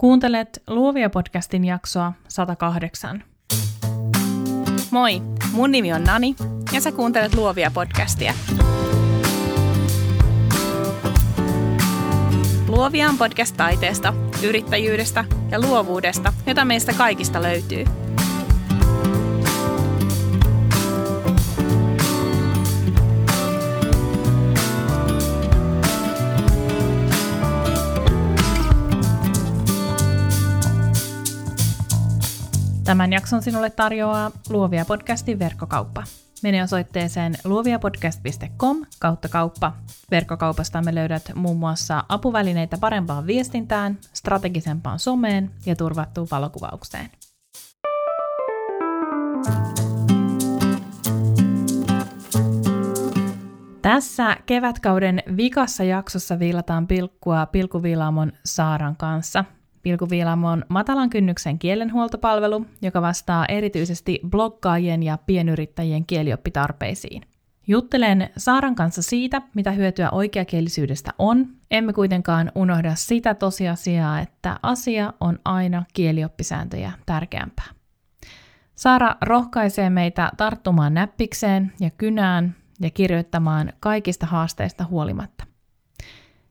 Kuuntelet Luovia podcastin jaksoa 108. Moi, mun nimi on Nani ja sä kuuntelet Luovia podcastia. Luovia on podcast taiteesta, yrittäjyydestä ja luovuudesta, jota meistä kaikista löytyy – Tämän jakson sinulle tarjoaa Luovia podcastin verkkokauppa. Mene osoitteeseen luoviapodcast.com kautta kauppa. Verkkokaupasta me löydät muun muassa apuvälineitä parempaan viestintään, strategisempaan someen ja turvattuun valokuvaukseen. Tässä kevätkauden vikassa jaksossa viilataan pilkkua Pilkuviilaamon Saaran kanssa – Pilkuviilamo on matalan kynnyksen kielenhuoltopalvelu, joka vastaa erityisesti bloggaajien ja pienyrittäjien kielioppitarpeisiin. Juttelen Saaran kanssa siitä, mitä hyötyä oikeakielisyydestä on, emme kuitenkaan unohda sitä tosiasiaa, että asia on aina kielioppisääntöjä tärkeämpää. Saara rohkaisee meitä tarttumaan näppikseen ja kynään ja kirjoittamaan kaikista haasteista huolimatta.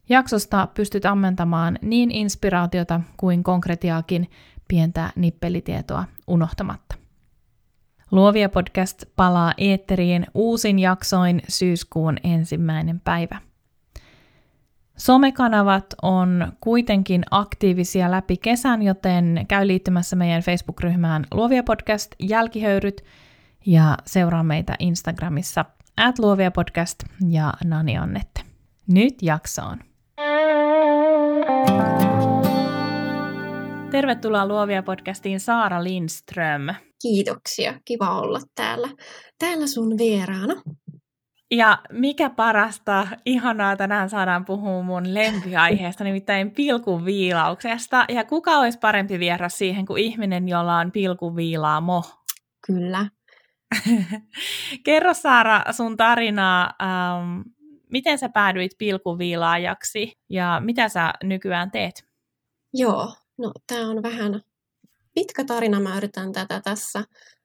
Jaksosta pystyt ammentamaan niin inspiraatiota kuin konkretiaakin pientä nippelitietoa unohtamatta. Luovia podcast palaa eetteriin uusin jaksoin syyskuun ensimmäinen päivä. Somekanavat on kuitenkin aktiivisia läpi kesän, joten käy liittymässä meidän Facebook-ryhmään Luovia podcast jälkihöyryt ja seuraa meitä Instagramissa at Luovia podcast ja Nani Annette. Nyt jaksoon. Tervetuloa Luovia podcastiin Saara Lindström. Kiitoksia, kiva olla täällä, täällä sun vieraana. Ja mikä parasta, ihanaa tänään saadaan puhua mun lempiaiheesta, nimittäin pilkuviilauksesta. Ja kuka olisi parempi vieras siihen kuin ihminen, jolla on pilkuviilaamo? Kyllä. Kerro Saara sun tarinaa. Ähm, miten sä päädyit pilkuviilaajaksi ja mitä sä nykyään teet? Joo, no tämä on vähän pitkä tarina. Mä yritän tätä tässä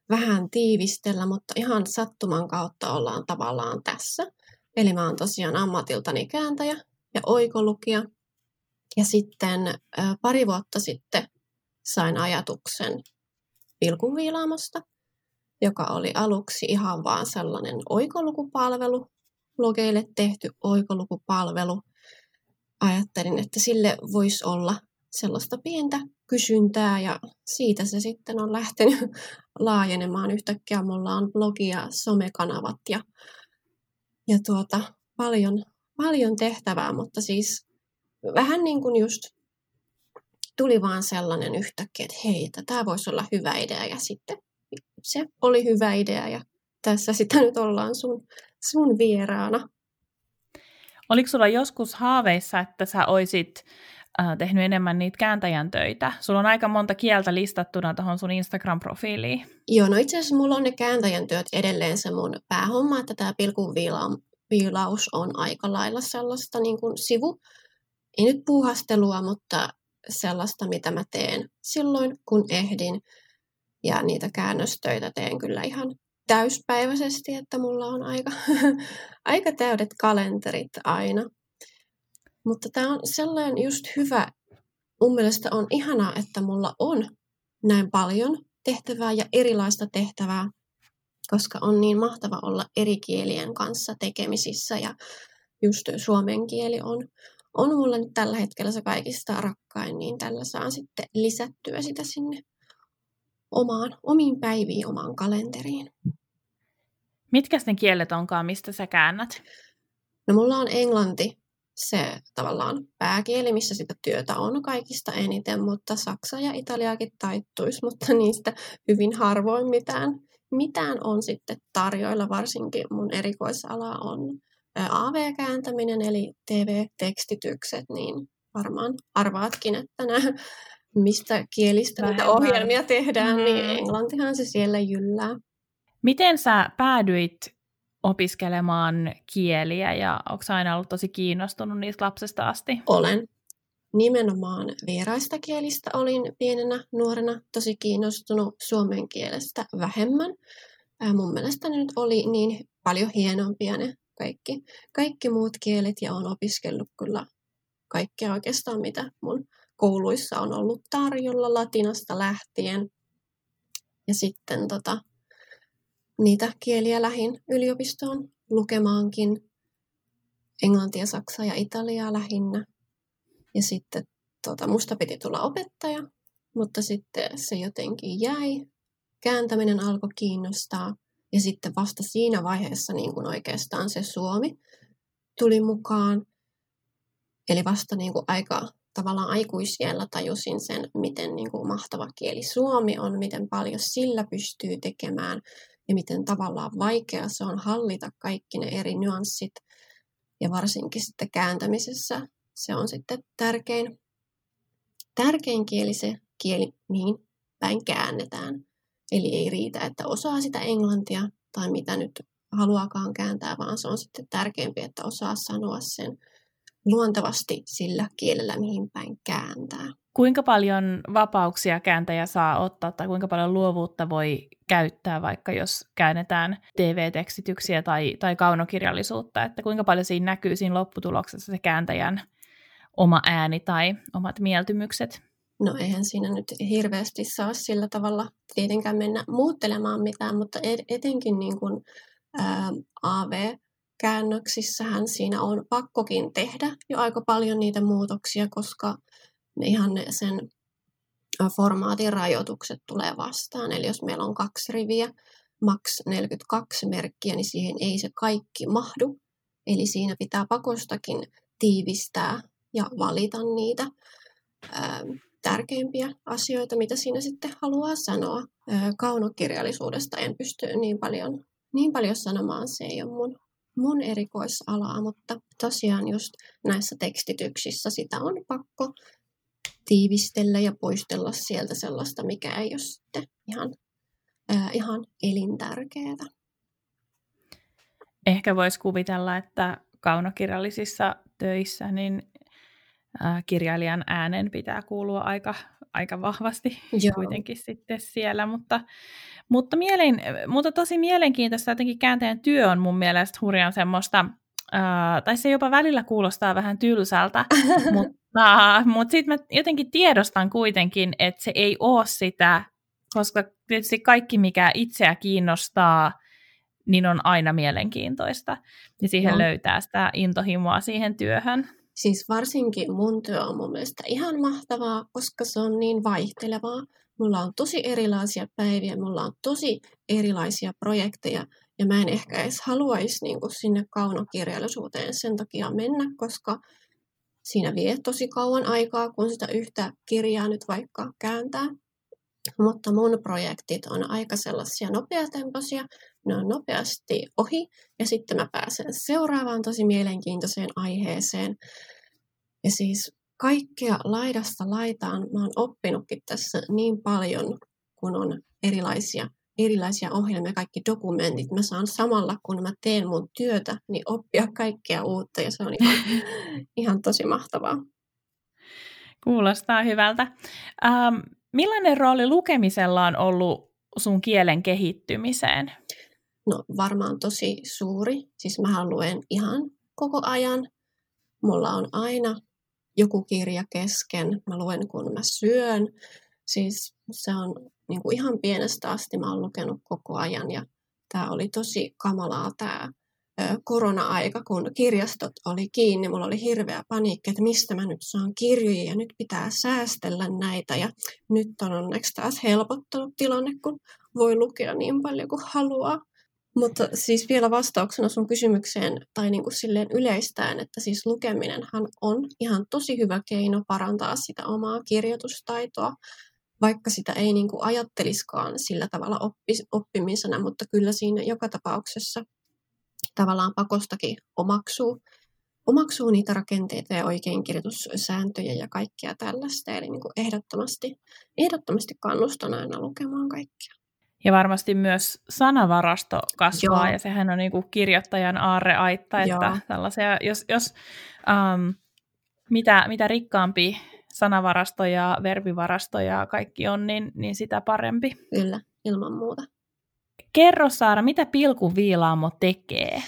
vähän tiivistellä, mutta ihan sattuman kautta ollaan tavallaan tässä. Eli mä oon tosiaan ammatiltani kääntäjä ja oikolukija. Ja sitten pari vuotta sitten sain ajatuksen pilkunviilaamosta, joka oli aluksi ihan vaan sellainen oikolukupalvelu, blogeille tehty oikolukupalvelu. Ajattelin, että sille voisi olla sellaista pientä kysyntää ja siitä se sitten on lähtenyt laajenemaan. Yhtäkkiä mulla on blogi ja somekanavat ja, ja tuota, paljon, paljon tehtävää, mutta siis vähän niin kuin just tuli vaan sellainen yhtäkkiä, että hei, tämä voisi olla hyvä idea ja sitten se oli hyvä idea ja tässä sitä nyt ollaan sun, sun vieraana. Oliko sulla joskus haaveissa, että sä oisit äh, tehnyt enemmän niitä kääntäjän töitä? Sulla on aika monta kieltä listattuna tuohon sun Instagram-profiiliin. Joo, no itse asiassa mulla on ne kääntäjän työt edelleen se mun päähomma, että tämä pilkun viilaus on aika lailla sellaista niin kuin sivu, ei nyt puuhastelua, mutta sellaista, mitä mä teen silloin, kun ehdin. Ja niitä käännöstöitä teen kyllä ihan täyspäiväisesti, että mulla on aika, aika täydet kalenterit aina. Mutta tämä on sellainen just hyvä, mun mielestä on ihanaa, että mulla on näin paljon tehtävää ja erilaista tehtävää, koska on niin mahtava olla eri kielien kanssa tekemisissä ja just suomen kieli on, on mulla nyt tällä hetkellä se kaikista rakkain, niin tällä saan sitten lisättyä sitä sinne omaan, omiin päiviin, omaan kalenteriin. Mitkä ne kielet onkaan, mistä sä käännät? No mulla on englanti, se tavallaan pääkieli, missä sitä työtä on kaikista eniten, mutta saksa ja italiakin taittuisi, mutta niistä hyvin harvoin mitään, mitään on sitten tarjoilla, varsinkin mun erikoisala on AV-kääntäminen, eli TV-tekstitykset, niin varmaan arvaatkin, että nämä, mistä kielistä näitä ohjelmia tehdään, niin mm. niin englantihan se siellä jyllää. Miten sä päädyit opiskelemaan kieliä ja onko aina ollut tosi kiinnostunut niistä lapsesta asti? Olen. nimenomaan vieraista kielistä olin pienenä nuorena tosi kiinnostunut suomen kielestä vähemmän. Mun mielestä ne nyt oli niin paljon hienompia ne kaikki, kaikki muut kielet ja olen opiskellut kyllä kaikkea oikeastaan, mitä mun kouluissa on ollut tarjolla latinasta lähtien. Ja sitten tota, niitä kieliä lähin yliopistoon lukemaankin. Englantia, Saksaa ja Italiaa lähinnä. Ja sitten tota, musta piti tulla opettaja, mutta sitten se jotenkin jäi. Kääntäminen alkoi kiinnostaa. Ja sitten vasta siinä vaiheessa niin kuin oikeastaan se suomi tuli mukaan. Eli vasta niin kuin aika tavallaan aikuisiellä tajusin sen, miten niin kuin mahtava kieli suomi on, miten paljon sillä pystyy tekemään ja miten tavallaan vaikea se on hallita kaikki ne eri nyanssit. Ja varsinkin sitten kääntämisessä se on sitten tärkein, tärkein kieli se kieli, mihin päin käännetään. Eli ei riitä, että osaa sitä englantia tai mitä nyt haluakaan kääntää, vaan se on sitten tärkeämpi, että osaa sanoa sen luontevasti sillä kielellä, mihin päin kääntää. Kuinka paljon vapauksia kääntäjä saa ottaa tai kuinka paljon luovuutta voi käyttää, vaikka jos käännetään TV-tekstityksiä tai, tai kaunokirjallisuutta, että kuinka paljon siinä näkyy siinä lopputuloksessa se kääntäjän oma ääni tai omat mieltymykset? No eihän siinä nyt hirveästi saa sillä tavalla tietenkään mennä muuttelemaan mitään, mutta etenkin niin kuin, ää, AV-käännöksissähän siinä on pakkokin tehdä jo aika paljon niitä muutoksia, koska ihan sen formaatin rajoitukset tulee vastaan. Eli jos meillä on kaksi riviä, maks 42 merkkiä, niin siihen ei se kaikki mahdu. Eli siinä pitää pakostakin tiivistää ja valita niitä tärkeimpiä asioita, mitä siinä sitten haluaa sanoa. Kaunokirjallisuudesta en pysty niin paljon, niin paljon sanomaan, se ei ole mun, mun erikoisalaa, mutta tosiaan just näissä tekstityksissä sitä on pakko tiivistellä ja poistella sieltä sellaista, mikä ei ole sitten ihan, ää, ihan elintärkeää. Ehkä voisi kuvitella, että kaunokirjallisissa töissä niin kirjailijan äänen pitää kuulua aika, aika vahvasti Joo. kuitenkin sitten siellä, mutta, mutta, mielen, mutta tosi mielenkiintoista jotenkin kääntäjän työ on mun mielestä hurjan semmoista, ää, tai se jopa välillä kuulostaa vähän tylsältä, mutta, mutta sitten mä jotenkin tiedostan kuitenkin, että se ei ole sitä, koska tietysti kaikki mikä itseä kiinnostaa, niin on aina mielenkiintoista. Ja siihen no. löytää sitä intohimoa siihen työhön. Siis varsinkin mun työ on mun mielestä ihan mahtavaa, koska se on niin vaihtelevaa. Mulla on tosi erilaisia päiviä, mulla on tosi erilaisia projekteja, ja mä en ehkä edes haluaisi niin kuin sinne kaunokirjallisuuteen sen takia mennä, koska siinä vie tosi kauan aikaa, kun sitä yhtä kirjaa nyt vaikka kääntää. Mutta mun projektit on aika sellaisia nopeatempoisia, ne on nopeasti ohi ja sitten mä pääsen seuraavaan tosi mielenkiintoiseen aiheeseen. Ja siis kaikkea laidasta laitaan mä oon oppinutkin tässä niin paljon, kun on erilaisia, erilaisia ohjelmia, kaikki dokumentit. Mä saan samalla, kun mä teen mun työtä, niin oppia kaikkea uutta ja se on ihan, ihan tosi mahtavaa. Kuulostaa hyvältä. Ähm, millainen rooli lukemisella on ollut sun kielen kehittymiseen? No varmaan tosi suuri. Siis mä luen ihan koko ajan. Mulla on aina joku kirja kesken. Mä luen kun mä syön. Siis se on niin kuin ihan pienestä asti mä oon lukenut koko ajan ja tämä oli tosi kamalaa tämä korona-aika, kun kirjastot oli kiinni, mulla oli hirveä paniikki, että mistä mä nyt saan kirjoja ja nyt pitää säästellä näitä. Ja nyt on onneksi taas helpottanut tilanne, kun voi lukea niin paljon kuin haluaa. Mutta siis vielä vastauksena sun kysymykseen tai niin kuin silleen yleistään, että siis lukeminenhan on ihan tosi hyvä keino parantaa sitä omaa kirjoitustaitoa, vaikka sitä ei niin kuin ajatteliskaan sillä tavalla oppi, oppimisena, mutta kyllä siinä joka tapauksessa tavallaan pakostakin omaksuu, omaksuu niitä rakenteita ja oikeinkirjoitussääntöjä ja kaikkea tällaista. Eli niin kuin ehdottomasti, ehdottomasti kannustan aina lukemaan kaikkia. Ja varmasti myös sanavarasto kasvaa, Joo. ja sehän on niin kuin kirjoittajan aarreaitta, että Joo. tällaisia, jos, jos um, mitä, mitä rikkaampi sanavarasto ja verbivarasto ja kaikki on, niin, niin sitä parempi. Kyllä, ilman muuta. Kerro Saara, mitä pilkuviilaamo tekee?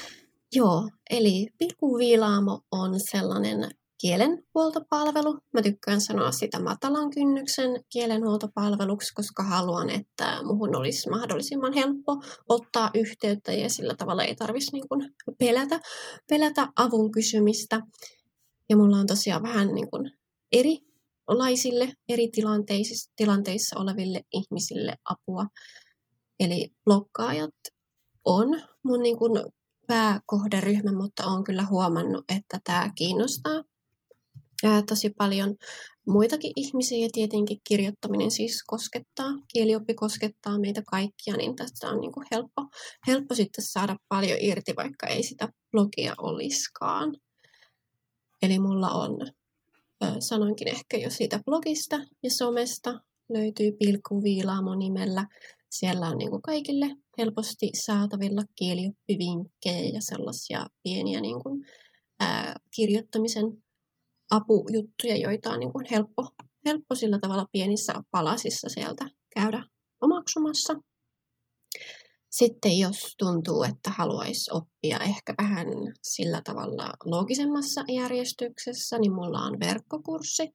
Joo, eli pilkuviilaamo on sellainen kielenhuoltopalvelu. Mä tykkään sanoa sitä matalan kynnyksen kielenhuoltopalveluksi, koska haluan, että muhun olisi mahdollisimman helppo ottaa yhteyttä ja sillä tavalla ei tarvitsisi niin kuin pelätä, pelätä avun kysymistä. Ja mulla on tosiaan vähän niin kuin erilaisille, eri tilanteissa, tilanteissa oleville ihmisille apua. Eli blokkaajat on mun niin kuin pääkohderyhmä, mutta olen kyllä huomannut, että tämä kiinnostaa tosi paljon muitakin ihmisiä ja tietenkin kirjoittaminen siis koskettaa, kielioppi koskettaa meitä kaikkia, niin tästä on niin kuin helppo, helppo sitten saada paljon irti, vaikka ei sitä blogia oliskaan. Eli mulla on, sanoinkin ehkä jo siitä blogista ja somesta, löytyy Pilkku Viilaamo nimellä. Siellä on niin kuin kaikille helposti saatavilla kielioppivinkkejä ja sellaisia pieniä niin kuin, ää, kirjoittamisen apujuttuja, joita on niin kuin helppo, helppo sillä tavalla pienissä palasissa sieltä käydä omaksumassa. Sitten jos tuntuu, että haluaisi oppia ehkä vähän sillä tavalla loogisemmassa järjestyksessä, niin mulla on verkkokurssi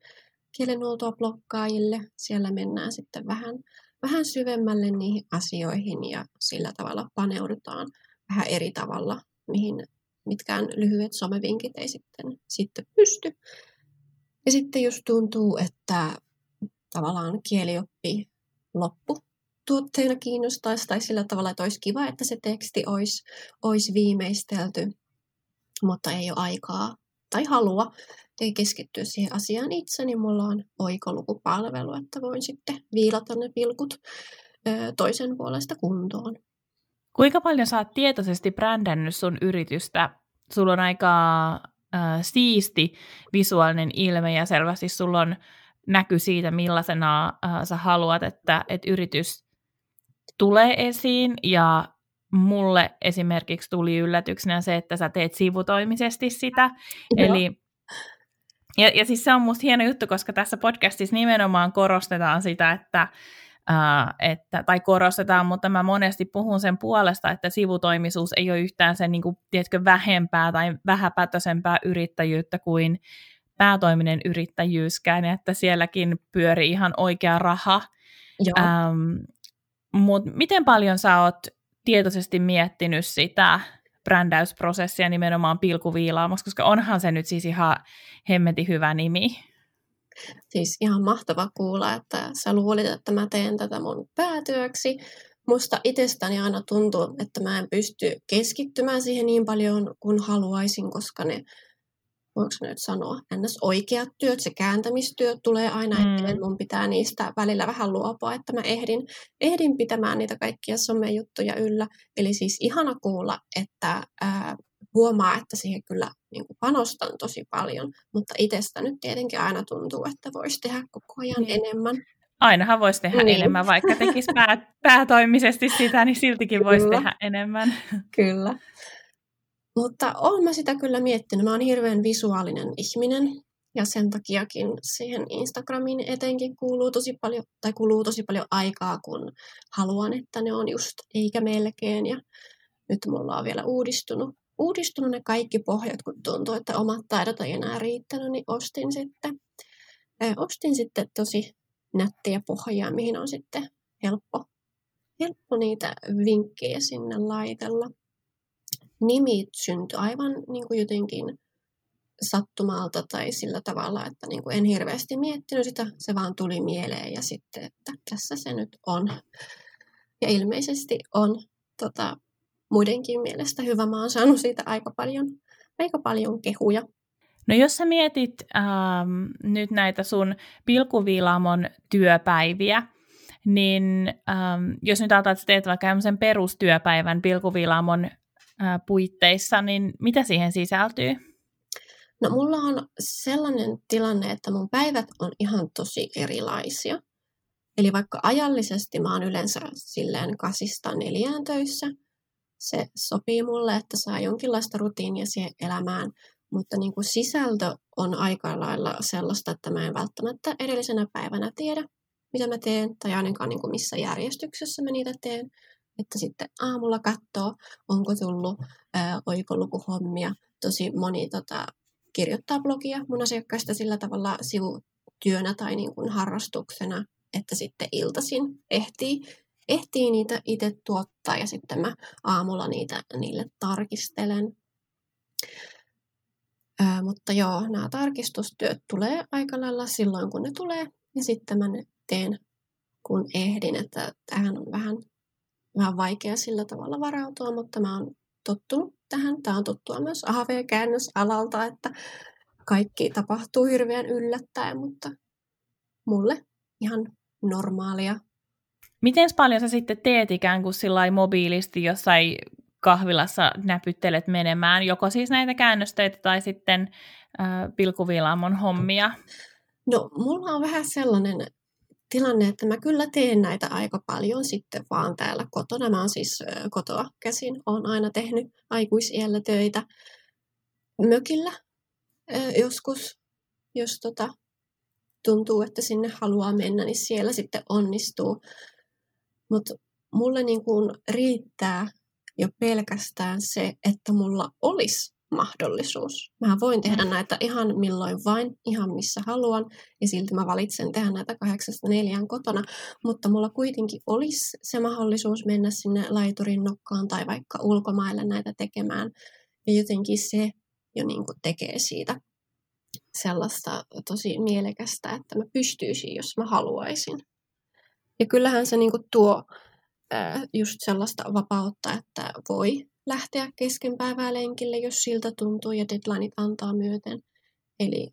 kielenhuoltoa blokkaajille. Siellä mennään sitten vähän, vähän syvemmälle niihin asioihin ja sillä tavalla paneudutaan vähän eri tavalla, mihin mitkään lyhyet somevinkit ei sitten, sitten pysty. Ja sitten jos tuntuu, että tavallaan kielioppi loppu tuotteena kiinnostaisi tai sillä tavalla, että olisi kiva, että se teksti olisi, olisi viimeistelty, mutta ei ole aikaa tai halua ei keskittyä siihen asiaan itse, niin mulla on oikolukupalvelu, että voin sitten viilata ne pilkut toisen puolesta kuntoon. Kuinka paljon sä oot tietoisesti brändännyt sun yritystä? Sulla on aika äh, siisti visuaalinen ilme ja selvästi sulla on näky siitä, millaisena äh, sä haluat, että, että yritys tulee esiin ja mulle esimerkiksi tuli yllätyksenä se, että sä teet sivutoimisesti sitä. Joo. Eli ja, ja siis se on musta hieno juttu, koska tässä podcastissa nimenomaan korostetaan sitä, että, ää, että tai korostetaan, mutta mä monesti puhun sen puolesta, että sivutoimisuus ei ole yhtään sen niin kuin, tiedätkö, vähempää tai vähäpätösempää yrittäjyyttä kuin päätoiminen yrittäjyyskään, että sielläkin pyörii ihan oikea raha. Ähm, mutta miten paljon sä oot tietoisesti miettinyt sitä brändäysprosessia nimenomaan pilkuviilaamossa, koska onhan se nyt siis ihan hemmeti hyvä nimi. Siis ihan mahtava kuulla, että sä luulit, että mä teen tätä mun päätyöksi. Musta itsestäni aina tuntuu, että mä en pysty keskittymään siihen niin paljon kuin haluaisin, koska ne voinko nyt sanoa, ns. oikeat työt, se kääntämistyö tulee aina mm. eteen, mun pitää niistä välillä vähän luopua, että mä ehdin, ehdin pitämään niitä kaikkia somejuttuja yllä. Eli siis ihana kuulla, että ää, huomaa, että siihen kyllä niin kuin panostan tosi paljon, mutta itsestä nyt tietenkin aina tuntuu, että voisi tehdä koko ajan niin. enemmän. Ainahan voisi tehdä niin. enemmän, vaikka tekisi pää, päätoimisesti sitä, niin siltikin voisi tehdä enemmän. Kyllä. Mutta olen mä sitä kyllä miettinyt. Mä oon hirveän visuaalinen ihminen ja sen takiakin siihen Instagramiin etenkin kuuluu tosi paljon, tai kuluu tosi paljon aikaa, kun haluan, että ne on just eikä melkein. Ja nyt mulla on vielä uudistunut, uudistunut ne kaikki pohjat, kun tuntuu, että omat taidot ei enää riittänyt, niin ostin sitten, äh, ostin sitten tosi nättiä pohjaa, mihin on sitten helppo, helppo niitä vinkkejä sinne laitella nimi syntyi aivan niin kuin jotenkin sattumalta tai sillä tavalla, että niin kuin en hirveästi miettinyt sitä, se vaan tuli mieleen ja sitten, että tässä se nyt on. Ja ilmeisesti on tota, muidenkin mielestä hyvä. Mä oon saanut siitä aika paljon, aika paljon kehuja. No jos sä mietit ähm, nyt näitä sun pilkuviilaamon työpäiviä, niin ähm, jos nyt ajatellaan, että teet vaikka perustyöpäivän pilkuviilaamon puitteissa, niin mitä siihen sisältyy? No mulla on sellainen tilanne, että mun päivät on ihan tosi erilaisia. Eli vaikka ajallisesti mä oon yleensä silleen kasista neljään töissä, se sopii mulle, että saa jonkinlaista rutiinia siihen elämään, Mutta niin kuin sisältö on aika lailla sellaista, että mä en välttämättä edellisenä päivänä tiedä, mitä mä teen, tai ainakaan niin kuin missä järjestyksessä mä niitä teen. Että sitten aamulla katsoo, onko tullut ää, oikolukuhommia. Tosi moni tota, kirjoittaa blogia mun asiakkaista sillä tavalla sivutyönä tai niin kuin harrastuksena, että sitten iltaisin ehtii, ehtii niitä itse tuottaa ja sitten mä aamulla niitä niille tarkistelen. Ää, mutta joo, nämä tarkistustyöt tulee aika lailla silloin, kun ne tulee. Ja sitten mä ne teen, kun ehdin, että tähän on vähän, vähän vaikea sillä tavalla varautua, mutta mä oon tottunut tähän. Tämä on tuttua myös AV-käännösalalta, että kaikki tapahtuu hirveän yllättäen, mutta mulle ihan normaalia. Miten paljon sä sitten teet ikään kuin sillä mobiilisti jossain kahvilassa näpyttelet menemään, joko siis näitä käännöstöitä tai sitten äh, pilkuviilaamon hommia? No, mulla on vähän sellainen tilanne, että mä kyllä teen näitä aika paljon sitten vaan täällä kotona. Mä oon siis kotoa käsin, oon aina tehnyt aikuisiellä töitä mökillä joskus, jos tota, tuntuu, että sinne haluaa mennä, niin siellä sitten onnistuu. Mutta mulle niin kuin riittää jo pelkästään se, että mulla olisi mahdollisuus. Mä voin tehdä näitä ihan milloin vain, ihan missä haluan, ja silti mä valitsen tehdä näitä kahdeksasta neljään kotona, mutta mulla kuitenkin olisi se mahdollisuus mennä sinne laiturin nokkaan tai vaikka ulkomaille näitä tekemään, ja jotenkin se jo niin kuin tekee siitä sellaista tosi mielekästä, että mä pystyisin, jos mä haluaisin. Ja kyllähän se niin kuin tuo just sellaista vapautta, että voi lähteä kesken päivää lenkille, jos siltä tuntuu ja deadlineit antaa myöten. Eli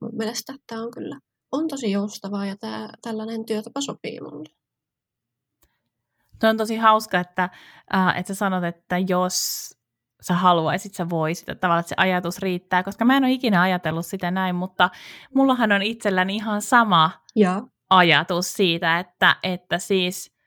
mun mielestä tämä on kyllä on tosi joustavaa ja tää, tällainen työtapa sopii mulle. Tuo on tosi hauska, että, äh, että sä sanot, että jos sä haluaisit, sä voisit, että tavallaan että se ajatus riittää, koska mä en ole ikinä ajatellut sitä näin, mutta mullahan on itselläni ihan sama ja. ajatus siitä, että, että siis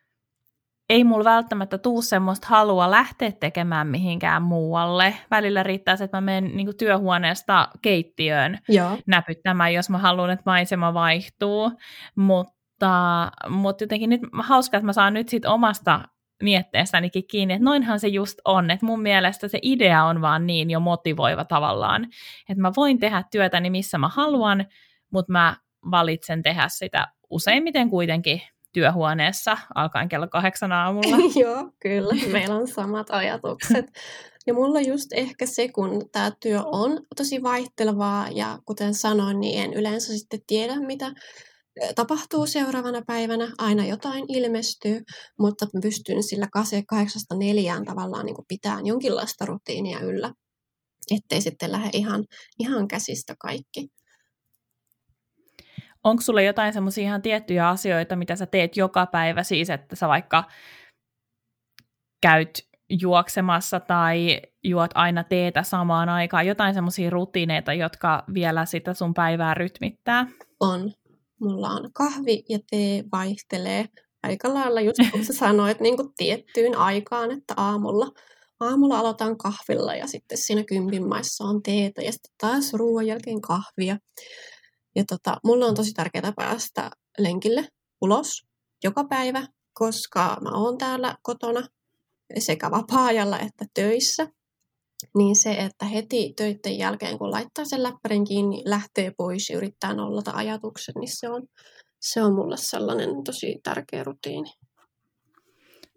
ei mulla välttämättä tuu semmoista halua lähteä tekemään mihinkään muualle. Välillä riittää se, että mä menen niin työhuoneesta keittiöön Joo. näpyttämään, jos mä haluan, että maisema vaihtuu. Mutta, mutta jotenkin nyt hauskaa, että mä saan nyt sit omasta mietteestänikin kiinni, että noinhan se just on, että mun mielestä se idea on vaan niin jo motivoiva tavallaan, että mä voin tehdä työtäni missä mä haluan, mutta mä valitsen tehdä sitä useimmiten kuitenkin työhuoneessa alkaen kello kahdeksan aamulla. Joo, kyllä. Meillä on samat ajatukset. Ja mulla just ehkä se, kun tämä työ on tosi vaihtelevaa ja kuten sanoin, niin en yleensä sitten tiedä, mitä tapahtuu seuraavana päivänä. Aina jotain ilmestyy, mutta pystyn sillä kase kahdeksasta neljään tavallaan niin pitämään jonkinlaista rutiinia yllä, ettei sitten lähde ihan, ihan käsistä kaikki. Onko sulla jotain semmoisia ihan tiettyjä asioita, mitä sä teet joka päivä, siis että sä vaikka käyt juoksemassa tai juot aina teetä samaan aikaan, jotain semmoisia rutiineita, jotka vielä sitä sun päivää rytmittää? On. Mulla on kahvi ja tee vaihtelee aika lailla, just kun sä sanoit, niin kuin tiettyyn aikaan, että aamulla, aamulla aloitan kahvilla ja sitten siinä kympin maissa on teetä ja sitten taas ruoan jälkeen kahvia. Ja tota, mulla on tosi tärkeää päästä lenkille ulos joka päivä, koska mä oon täällä kotona sekä vapaa-ajalla että töissä. Niin se, että heti töiden jälkeen, kun laittaa sen läppärin kiinni, lähtee pois ja yrittää nollata ajatuksen, niin se on, se on mulle sellainen tosi tärkeä rutiini.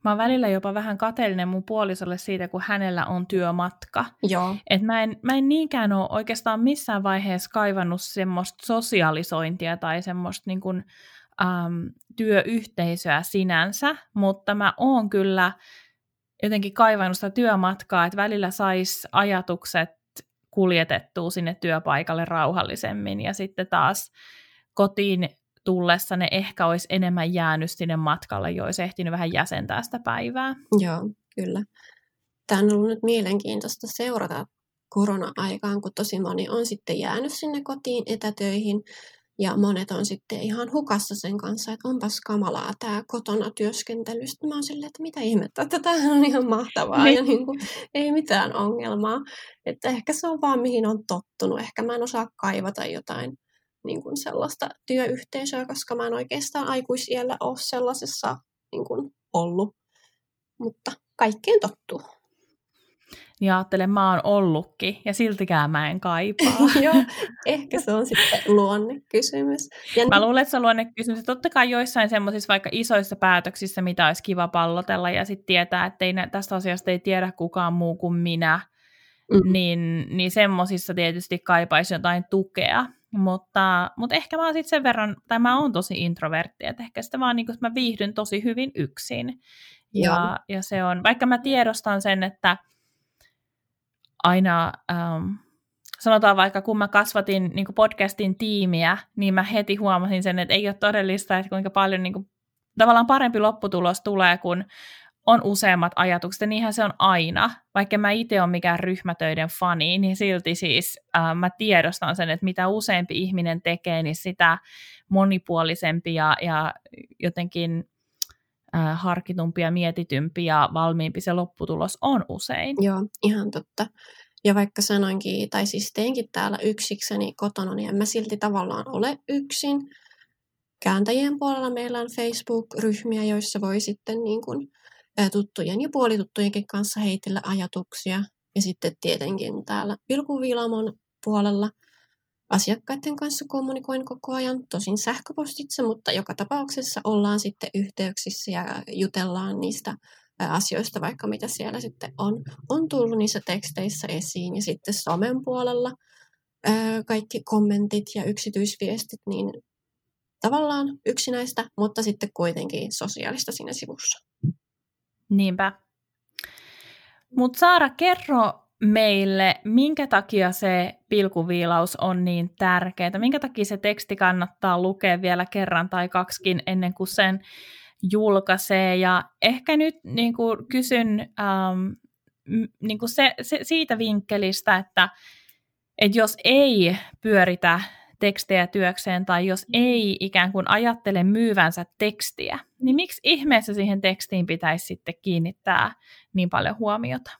Mä oon välillä jopa vähän kateellinen mun puolisolle siitä, kun hänellä on työmatka. Joo. Et mä, en, mä en niinkään ole oikeastaan missään vaiheessa kaivannut semmoista sosialisointia tai semmoista niin kuin, äm, työyhteisöä sinänsä, mutta mä oon kyllä jotenkin kaivannut sitä työmatkaa, että välillä sais ajatukset kuljetettua sinne työpaikalle rauhallisemmin ja sitten taas kotiin tullessa ne ehkä olisi enemmän jäänyt sinne matkalle, jo olisi ehtinyt vähän jäsentää sitä päivää. Joo, kyllä. Tämä on ollut nyt mielenkiintoista seurata korona-aikaan, kun tosi moni on sitten jäänyt sinne kotiin etätöihin. Ja monet on sitten ihan hukassa sen kanssa, että onpas kamalaa tämä kotona työskentely. Sitten mä oon silleen, että mitä ihmettä, että tämä on ihan mahtavaa niin. ja niin kuin, ei mitään ongelmaa. Että ehkä se on vaan mihin on tottunut. Ehkä mä en osaa kaivata jotain niin kuin sellaista työyhteisöä, koska mä en oikeastaan aikuisiellä ole sellaisessa niin kuin ollut. Mutta kaikkeen tottuu niin ajattelen, mä oon ollutkin ja siltikään mä en kaipaa. Joo, ehkä se on sitten luonnekysymys. Ja mä luulen, että se on luonnekysymys. Totta kai joissain semmoisissa vaikka isoissa päätöksissä, mitä olisi kiva pallotella ja sitten tietää, että ei, tästä asiasta ei tiedä kukaan muu kuin minä, mm. niin, niin semmoisissa tietysti kaipaisi jotain tukea. Mutta, mutta ehkä mä oon sitten sen verran, tai mä oon tosi introvertti, että ehkä sitä vaan niin kuin, että mä viihdyn tosi hyvin yksin. Ja, ja se on, vaikka mä tiedostan sen, että aina, ähm, sanotaan vaikka kun mä kasvatin niin podcastin tiimiä, niin mä heti huomasin sen, että ei ole todellista, että kuinka paljon niin kuin, tavallaan parempi lopputulos tulee, kun on useammat ajatukset, ja niinhän se on aina. Vaikka mä itse olen mikään ryhmätöiden fani, niin silti siis äh, mä tiedostan sen, että mitä useampi ihminen tekee, niin sitä monipuolisempi ja, ja jotenkin äh, harkitumpi ja mietitympi ja valmiimpi se lopputulos on usein. Joo, ihan totta. Ja vaikka sanoinkin, tai siis teinkin täällä yksikseni kotona, niin en mä silti tavallaan ole yksin. Kääntäjien puolella meillä on Facebook-ryhmiä, joissa voi sitten niin kuin, tuttujen ja puolituttujenkin kanssa heitellä ajatuksia. Ja sitten tietenkin täällä Pilkuviilamon puolella – asiakkaiden kanssa kommunikoin koko ajan, tosin sähköpostitse, mutta joka tapauksessa ollaan sitten yhteyksissä ja jutellaan niistä asioista, vaikka mitä siellä sitten on, on tullut niissä teksteissä esiin. Ja sitten somen puolella kaikki kommentit ja yksityisviestit, niin tavallaan yksinäistä, mutta sitten kuitenkin sosiaalista siinä sivussa. Niinpä. Mutta Saara, kerro meille, minkä takia se pilkuviilaus on niin tärkeää, minkä takia se teksti kannattaa lukea vielä kerran tai kaksikin ennen kuin sen julkaisee. Ja ehkä nyt niin kuin kysyn ähm, niin kuin se, se, siitä vinkkelistä, että, että jos ei pyöritä tekstejä työkseen tai jos ei ikään kuin ajattele myyvänsä tekstiä, niin miksi ihmeessä siihen tekstiin pitäisi sitten kiinnittää niin paljon huomiota?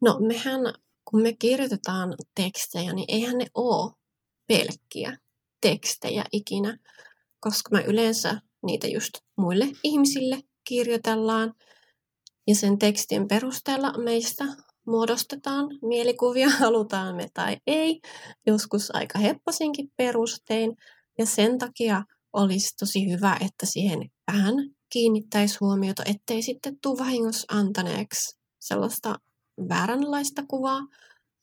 No mehän, kun me kirjoitetaan tekstejä, niin eihän ne ole pelkkiä tekstejä ikinä, koska me yleensä niitä just muille ihmisille kirjoitellaan. Ja sen tekstin perusteella meistä muodostetaan mielikuvia, halutaan me tai ei, joskus aika hepposinkin perustein. Ja sen takia olisi tosi hyvä, että siihen vähän kiinnittäisi huomiota, ettei sitten tule vahingossa antaneeksi sellaista vääränlaista kuvaa,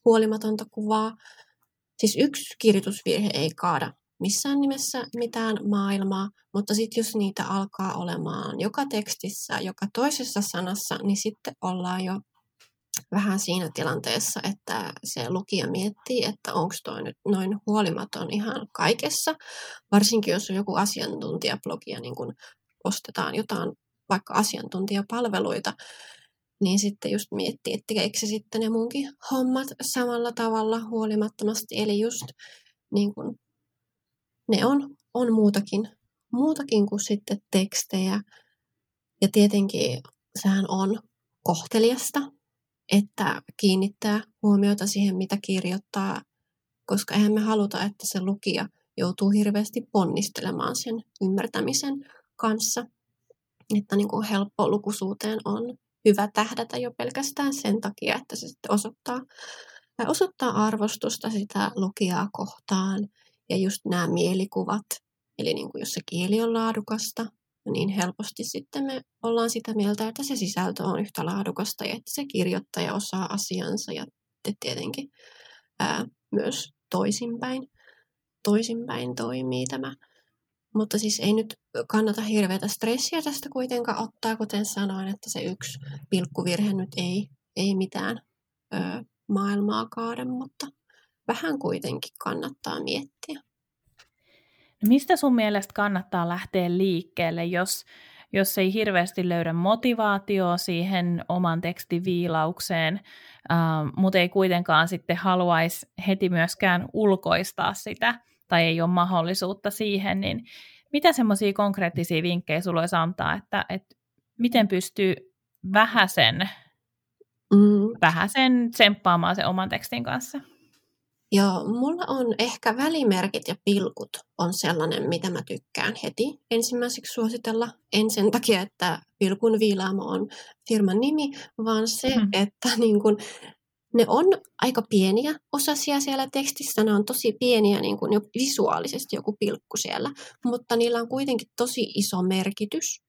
huolimatonta kuvaa. Siis yksi kirjoitusvirhe ei kaada missään nimessä mitään maailmaa, mutta sitten jos niitä alkaa olemaan joka tekstissä, joka toisessa sanassa, niin sitten ollaan jo vähän siinä tilanteessa, että se lukija miettii, että onko toi nyt noin huolimaton ihan kaikessa, varsinkin jos on joku asiantuntijablogi ja niin kun ostetaan jotain vaikka asiantuntijapalveluita, niin sitten just miettii, että tekeekö se sitten ne munkin hommat samalla tavalla huolimattomasti. Eli just niin kun, ne on, on muutakin, muutakin kuin sitten tekstejä. Ja tietenkin sehän on kohteliasta, että kiinnittää huomiota siihen, mitä kirjoittaa, koska eihän me haluta, että se lukija joutuu hirveästi ponnistelemaan sen ymmärtämisen kanssa. Että niin kuin helppo lukuisuuteen on hyvä tähdätä jo pelkästään sen takia, että se sitten osoittaa, osoittaa arvostusta sitä lukijaa kohtaan ja just nämä mielikuvat. Eli niin kuin jos se kieli on laadukasta, niin helposti sitten me ollaan sitä mieltä, että se sisältö on yhtä laadukasta ja että se kirjoittaja osaa asiansa ja tietenkin ää, myös toisinpäin, toisinpäin toimii tämä mutta siis ei nyt kannata hirveätä stressiä tästä kuitenkaan ottaa, kuten sanoin, että se yksi pilkkuvirhe nyt ei, ei mitään ö, maailmaa kaada, mutta vähän kuitenkin kannattaa miettiä. No mistä sun mielestä kannattaa lähteä liikkeelle, jos, jos ei hirveästi löydä motivaatioa siihen oman tekstin viilaukseen, äh, mutta ei kuitenkaan sitten haluaisi heti myöskään ulkoistaa sitä tai ei ole mahdollisuutta siihen, niin mitä semmoisia konkreettisia vinkkejä sulla olisi antaa, että, että miten pystyy vähäsen, mm. vähäsen tsemppaamaan sen oman tekstin kanssa? Joo, mulla on ehkä välimerkit ja pilkut on sellainen, mitä mä tykkään heti ensimmäiseksi suositella. En sen takia, että Pilkun viilaamo on firman nimi, vaan se, mm. että niin kun, ne on aika pieniä osasia siellä tekstissä. Ne on tosi pieniä niin kun jo visuaalisesti joku pilkku siellä, mutta niillä on kuitenkin tosi iso merkitys.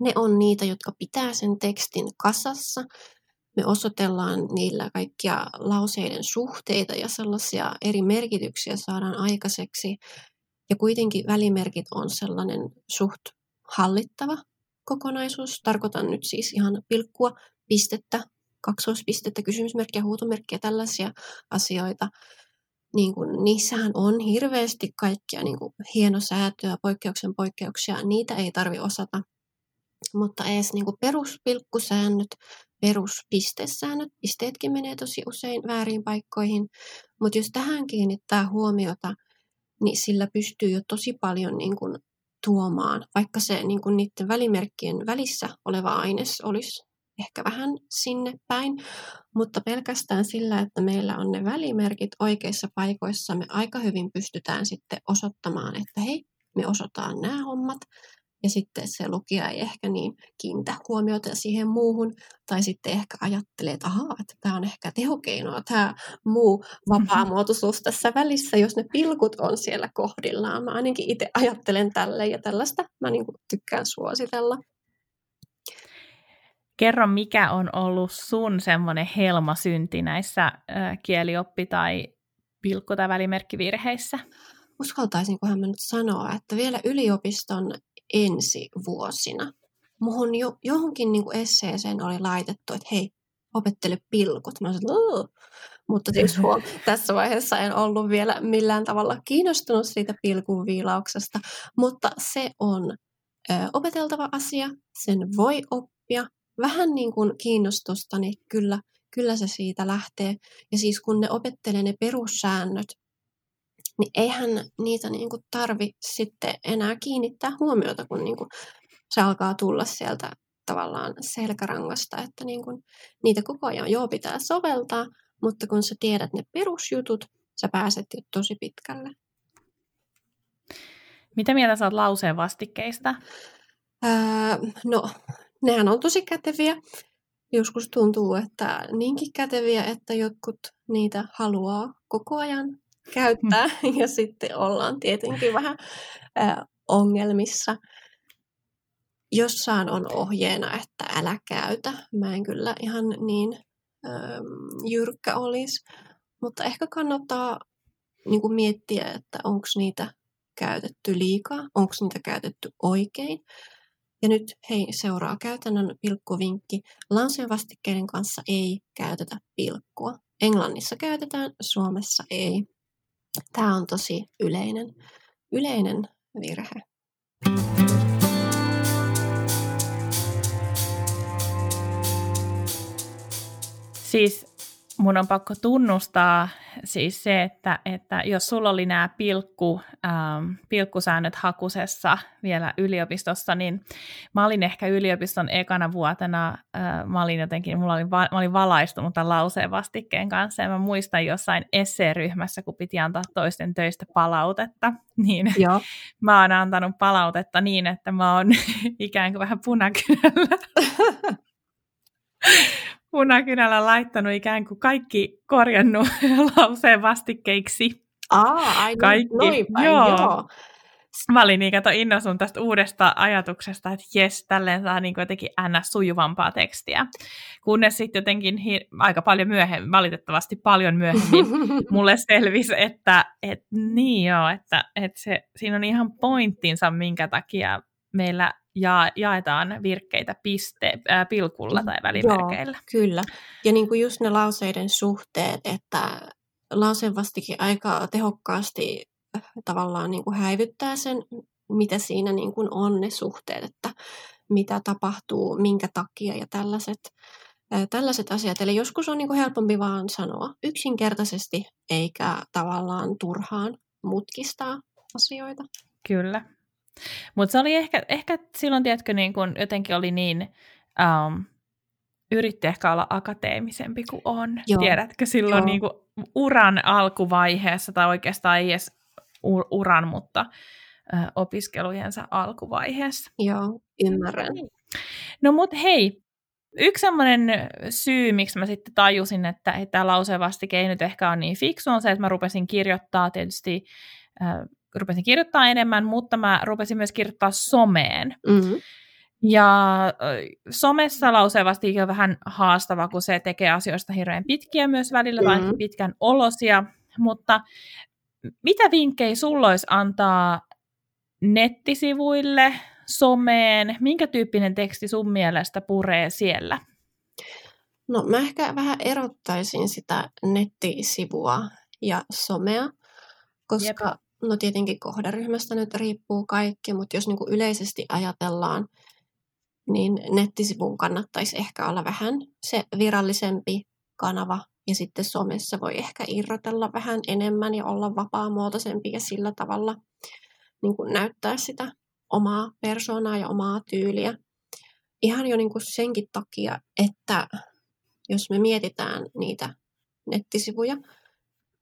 Ne on niitä, jotka pitää sen tekstin kasassa me osoitellaan niillä kaikkia lauseiden suhteita ja sellaisia eri merkityksiä saadaan aikaiseksi. Ja kuitenkin välimerkit on sellainen suht hallittava kokonaisuus. Tarkoitan nyt siis ihan pilkkua, pistettä, kaksoispistettä, kysymysmerkkiä, huutomerkkiä, tällaisia asioita. Niin kuin, niissähän on hirveästi kaikkia niin kuin, hienosäätöä, poikkeuksen poikkeuksia. Niitä ei tarvi osata. Mutta edes niin kuin peruspilkkusäännöt peruspistesäännöt. Pisteetkin menee tosi usein väärin paikkoihin, mutta jos tähän kiinnittää huomiota, niin sillä pystyy jo tosi paljon niin kuin tuomaan, vaikka se niin kuin niiden välimerkkien välissä oleva aines olisi ehkä vähän sinne päin, mutta pelkästään sillä, että meillä on ne välimerkit oikeissa paikoissa, me aika hyvin pystytään sitten osoittamaan, että hei, me osataan nämä hommat, ja sitten se lukija ei ehkä niin kiinnitä huomiota siihen muuhun, tai sitten ehkä ajattelee, että ahaa, että tämä on ehkä tehokeinoa, tämä muu vapaamuotoisuus tässä välissä, jos ne pilkut on siellä kohdillaan. Mä ainakin itse ajattelen tälle ja tällaista mä niin tykkään suositella. Kerro, mikä on ollut sun semmoinen helmasynti näissä äh, kielioppi- tai pilkku- tai välimerkkivirheissä? Uskaltaisinkohan mä nyt sanoa, että vielä yliopiston ensi vuosina. Muhun jo, johonkin niin kuin esseeseen oli laitettu, että hei, opettele pilkut. Mä sanoin, mutta siis huom, tässä vaiheessa en ollut vielä millään tavalla kiinnostunut siitä pilkun viilauksesta, mutta se on ö, opeteltava asia, sen voi oppia. Vähän niin kuin kiinnostusta, niin kyllä, kyllä se siitä lähtee. Ja siis kun ne opettelee ne perussäännöt, niin eihän niitä niin kuin tarvi sitten enää kiinnittää huomiota, kun niin kuin se alkaa tulla sieltä tavallaan selkärangasta, että niin kuin niitä koko ajan joo pitää soveltaa, mutta kun sä tiedät ne perusjutut, sä pääset jo tosi pitkälle. Mitä mieltä sä oot lauseen vastikkeista? Öö, no, nehän on tosi käteviä. Joskus tuntuu, että niinkin käteviä, että jotkut niitä haluaa koko ajan käyttää ja sitten ollaan tietenkin vähän äh, ongelmissa. Jossain on ohjeena, että älä käytä. Mä en kyllä ihan niin jyrkkä olisi, mutta ehkä kannattaa niin kuin miettiä, että onko niitä käytetty liikaa, onko niitä käytetty oikein. Ja nyt hei, seuraa käytännön pilkkuvinkki. Lansien vastikkeiden kanssa ei käytetä pilkkua. Englannissa käytetään, Suomessa ei. Tämä on tosi yleinen, yleinen virhe. Siis mun on pakko tunnustaa siis se, että, että jos sulla oli nämä pilkku, ähm, pilkkusäännöt hakusessa vielä yliopistossa, niin mä olin ehkä yliopiston ekana vuotena, äh, mä olin jotenkin, mulla oli, va, mä olin valaistunut tämän lauseen vastikkeen kanssa, ja mä muistan jossain esseeryhmässä, kun piti antaa toisten töistä palautetta, niin Joo. mä oon antanut palautetta niin, että mä oon ikään kuin vähän punakynällä punakynällä laittanut ikään kuin kaikki korjannut lauseen vastikkeiksi. Aa, ai kaikki. noin päin, joo. joo. Mä olin niin kato innostun tästä uudesta ajatuksesta, että jes, tälleen saa niin jotenkin ns. sujuvampaa tekstiä. Kunnes sitten jotenkin hi- aika paljon myöhemmin, valitettavasti paljon myöhemmin, mulle selvisi, että et, niin joo, että et se, siinä on ihan pointtinsa, minkä takia meillä ja jaetaan virkkeitä piste, äh, pilkulla tai välimerkeillä. Joo, kyllä. Ja niin kuin just ne lauseiden suhteet, että lauseen vastikin aika tehokkaasti äh, tavallaan niin kuin häivyttää sen, mitä siinä niin kuin on ne suhteet, että mitä tapahtuu, minkä takia ja tällaiset, äh, tällaiset asiat. Eli joskus on niin kuin helpompi vaan sanoa yksinkertaisesti eikä tavallaan turhaan mutkistaa asioita. Kyllä. Mutta se oli ehkä, ehkä silloin, tiedätkö, niin kun jotenkin oli niin, um, yritti ehkä olla akateemisempi kuin on. Joo. Tiedätkö, silloin Joo. niin kuin uran alkuvaiheessa, tai oikeastaan ei edes uran, mutta uh, opiskelujensa alkuvaiheessa. Joo, ymmärrän. No mut hei, yksi sellainen syy, miksi mä sitten tajusin, että, että tämä lausevasti ei nyt ehkä ole niin fiksu, on se, että mä rupesin kirjoittaa tietysti, äh, rupesin kirjoittaa enemmän, mutta mä rupesin myös kirjoittaa someen. Mm-hmm. Ja somessa lausevasti on vähän haastava, kun se tekee asioista hirveän pitkiä myös välillä, mm-hmm. tai pitkän olosia, mutta mitä vinkkejä sulla olisi antaa nettisivuille, someen, minkä tyyppinen teksti sun mielestä puree siellä? No mä ehkä vähän erottaisin sitä nettisivua ja somea, koska Jep. No tietenkin kohderyhmästä nyt riippuu kaikki, mutta jos niinku yleisesti ajatellaan, niin nettisivun kannattaisi ehkä olla vähän se virallisempi kanava ja sitten somessa voi ehkä irrotella vähän enemmän ja olla vapaamuotoisempi ja sillä tavalla niin kuin näyttää sitä omaa persoonaa ja omaa tyyliä. Ihan jo niin kuin senkin takia, että jos me mietitään niitä nettisivuja,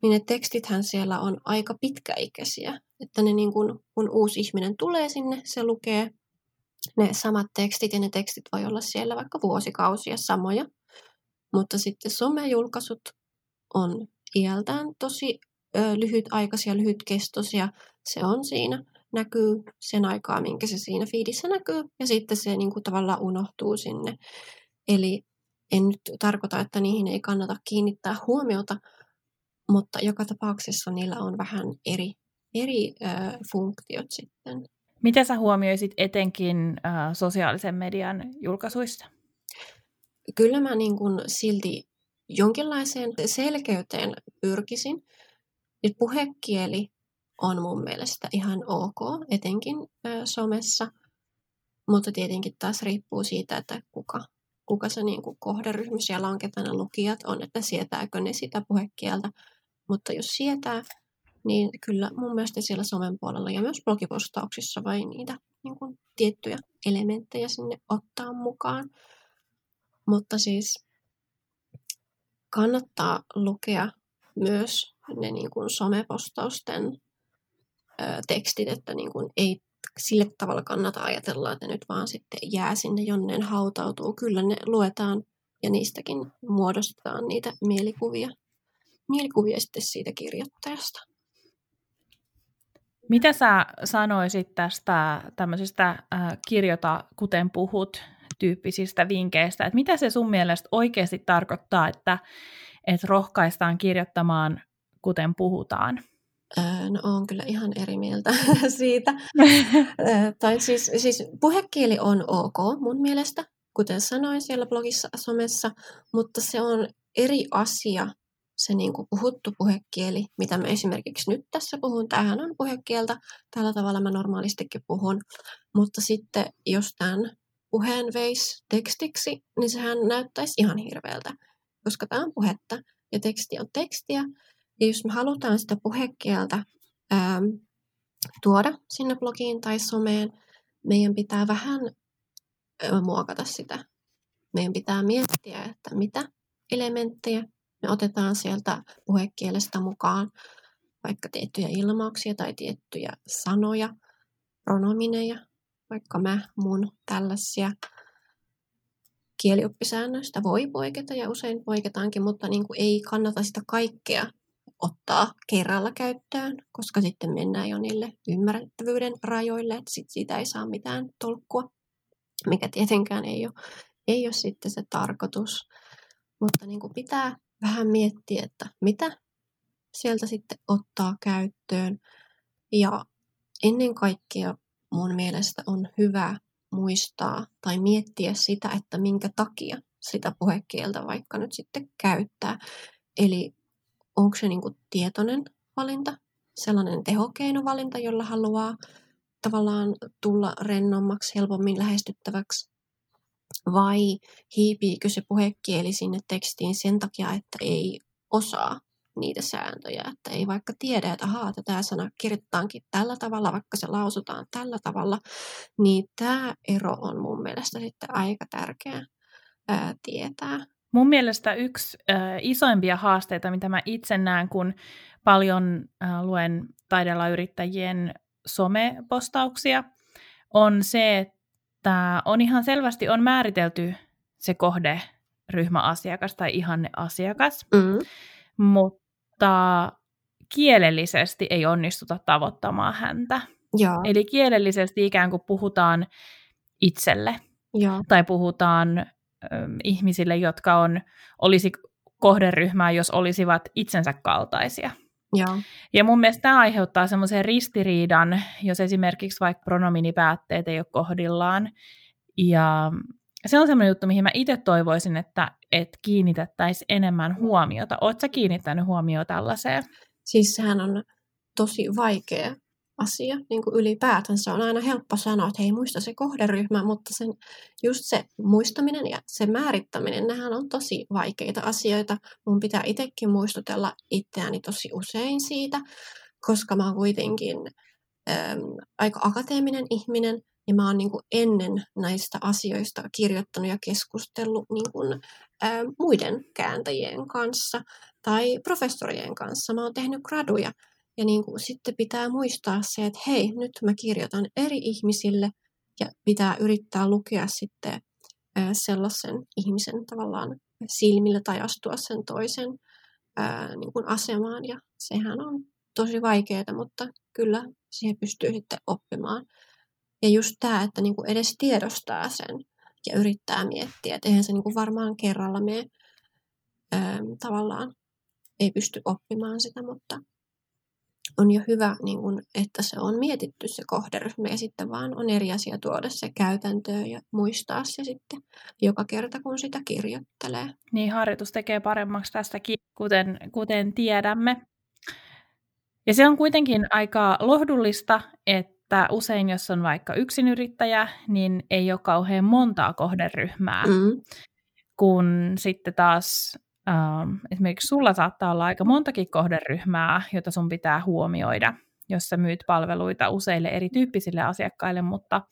niin ne tekstithän siellä on aika pitkäikäisiä. Että ne niin kuin, kun uusi ihminen tulee sinne, se lukee ne samat tekstit ja ne tekstit voi olla siellä vaikka vuosikausia samoja. Mutta sitten somejulkaisut on iältään tosi ö, lyhytaikaisia, lyhytkestoisia. Se on siinä näkyy sen aikaa, minkä se siinä fiidissä näkyy, ja sitten se niin kuin tavallaan unohtuu sinne. Eli en nyt tarkoita, että niihin ei kannata kiinnittää huomiota, mutta joka tapauksessa niillä on vähän eri, eri äh, funktiot sitten. Mitä sä huomioisit etenkin äh, sosiaalisen median julkaisuissa? Kyllä mä niin kuin silti jonkinlaiseen selkeyteen pyrkisin. Et puhekieli on mun mielestä ihan ok, etenkin ö, somessa. Mutta tietenkin taas riippuu siitä, että kuka, kuka se niin kuin kohderyhmä siellä on, ketä ne lukijat on, että sietääkö ne sitä puhekieltä. Mutta jos sietää, niin kyllä mun mielestä siellä somen puolella ja myös blogipostauksissa voi niitä niin kuin, tiettyjä elementtejä sinne ottaa mukaan. Mutta siis kannattaa lukea myös ne niin kuin somepostausten tekstit, että niin kuin ei sille tavalla kannata ajatella, että nyt vaan sitten jää sinne jonneen hautautuu. Kyllä ne luetaan ja niistäkin muodostetaan niitä mielikuvia, mielikuvia sitten siitä kirjoittajasta. Mitä sä sanoisit tästä tämmöisestä äh, kirjoita kuten puhut tyyppisistä vinkkeistä, että mitä se sun mielestä oikeasti tarkoittaa, että, että rohkaistaan kirjoittamaan kuten puhutaan? No on kyllä ihan eri mieltä siitä. tai siis, siis puhekieli on ok mun mielestä, kuten sanoin siellä blogissa somessa, mutta se on eri asia se niin kuin puhuttu puhekieli, mitä mä esimerkiksi nyt tässä puhun. Tämähän on puhekieltä, tällä tavalla mä normaalistikin puhun. Mutta sitten jos tämän puheen veisi tekstiksi, niin sehän näyttäisi ihan hirveältä, koska tämä on puhetta ja teksti on tekstiä. Ja jos me halutaan sitä puhekieltä ää, tuoda sinne blogiin tai someen, meidän pitää vähän ää, muokata sitä. Meidän pitää miettiä, että mitä elementtejä me otetaan sieltä puhekielestä mukaan, vaikka tiettyjä ilmauksia tai tiettyjä sanoja, pronomineja, vaikka mä, mun, tällaisia kielioppisäännöistä voi poiketa ja usein poiketaankin, mutta niin kuin ei kannata sitä kaikkea ottaa kerralla käyttöön, koska sitten mennään jo niille ymmärrettävyyden rajoille, että sit siitä ei saa mitään tolkkua, mikä tietenkään ei ole, ei ole sitten se tarkoitus. Mutta niin kuin pitää vähän miettiä, että mitä sieltä sitten ottaa käyttöön. Ja ennen kaikkea mun mielestä on hyvä muistaa tai miettiä sitä, että minkä takia sitä puhekieltä vaikka nyt sitten käyttää. Eli onko se niin kuin tietoinen valinta, sellainen tehokeinovalinta, jolla haluaa tavallaan tulla rennommaksi, helpommin lähestyttäväksi, vai hiipiikö se puhekieli sinne tekstiin sen takia, että ei osaa niitä sääntöjä, että ei vaikka tiedä, että ahaa, tämä sana kirjoitetaankin tällä tavalla, vaikka se lausutaan tällä tavalla, niin tämä ero on mun mielestä sitten aika tärkeä ää, tietää. Mun mielestä yksi äh, isoimpia haasteita, mitä mä itse näen, kun paljon äh, luen taidella yrittäjien somepostauksia, on se, että on ihan selvästi on määritelty se kohderyhmäasiakas tai ihanne asiakas, mm. mutta kielellisesti ei onnistuta tavoittamaan häntä. Joo. Eli kielellisesti ikään kuin puhutaan itselle Joo. tai puhutaan ö, ihmisille, jotka on, olisi kohderyhmää, jos olisivat itsensä kaltaisia. Joo. Ja mun mielestä tämä aiheuttaa semmoisen ristiriidan, jos esimerkiksi vaikka pronominipäätteet ei ole kohdillaan. Ja se on semmoinen juttu, mihin mä itse toivoisin, että, että kiinnitettäisiin enemmän huomiota. Oletko kiinnittänyt huomioon tällaiseen? Siis sehän on tosi vaikea asia niin kuin ylipäätänsä. On aina helppo sanoa, että hei muista se kohderyhmä, mutta sen, just se muistaminen ja se määrittäminen, nehän on tosi vaikeita asioita. Mun pitää itsekin muistutella itseäni tosi usein siitä, koska mä oon kuitenkin äm, aika akateeminen ihminen ja mä oon niin kuin ennen näistä asioista kirjoittanut ja keskustellut niin kuin, ä, muiden kääntäjien kanssa tai professorien kanssa. Mä oon tehnyt graduja ja niin kuin sitten pitää muistaa se, että hei, nyt mä kirjoitan eri ihmisille ja pitää yrittää lukea sitten sellaisen ihmisen tavallaan silmillä tai astua sen toisen ää, niin kuin asemaan. Ja sehän on tosi vaikeaa, mutta kyllä siihen pystyy sitten oppimaan. Ja just tämä, että niin kuin edes tiedostaa sen ja yrittää miettiä, että eihän se niin kuin varmaan kerralla ää, tavallaan, ei pysty oppimaan sitä, mutta on jo hyvä, niin kun, että se on mietitty se kohderyhmä ja sitten vaan on eri asia tuoda se käytäntöön ja muistaa se sitten joka kerta, kun sitä kirjoittelee. Niin, harjoitus tekee paremmaksi tästäkin, kuten, kuten tiedämme. Ja se on kuitenkin aika lohdullista, että usein jos on vaikka yksinyrittäjä, niin ei ole kauhean montaa kohderyhmää, mm. kun sitten taas Um, esimerkiksi sulla saattaa olla aika montakin kohderyhmää, jota sun pitää huomioida, jos sä myyt palveluita useille erityyppisille asiakkaille, mutta,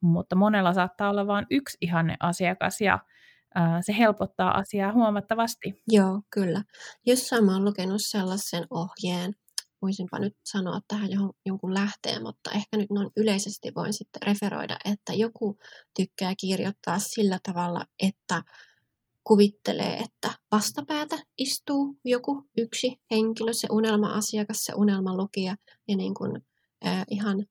mutta monella saattaa olla vain yksi ihanne asiakas ja uh, se helpottaa asiaa huomattavasti. Joo, kyllä. Jossain mä oon lukenut sellaisen ohjeen, voisinpa nyt sanoa tähän johon, jonkun lähteen, mutta ehkä nyt noin yleisesti voin sitten referoida, että joku tykkää kirjoittaa sillä tavalla, että kuvittelee, että vastapäätä istuu joku yksi henkilö, se unelma-asiakas, se unelmalukija, ja niin kuin, äh, ihan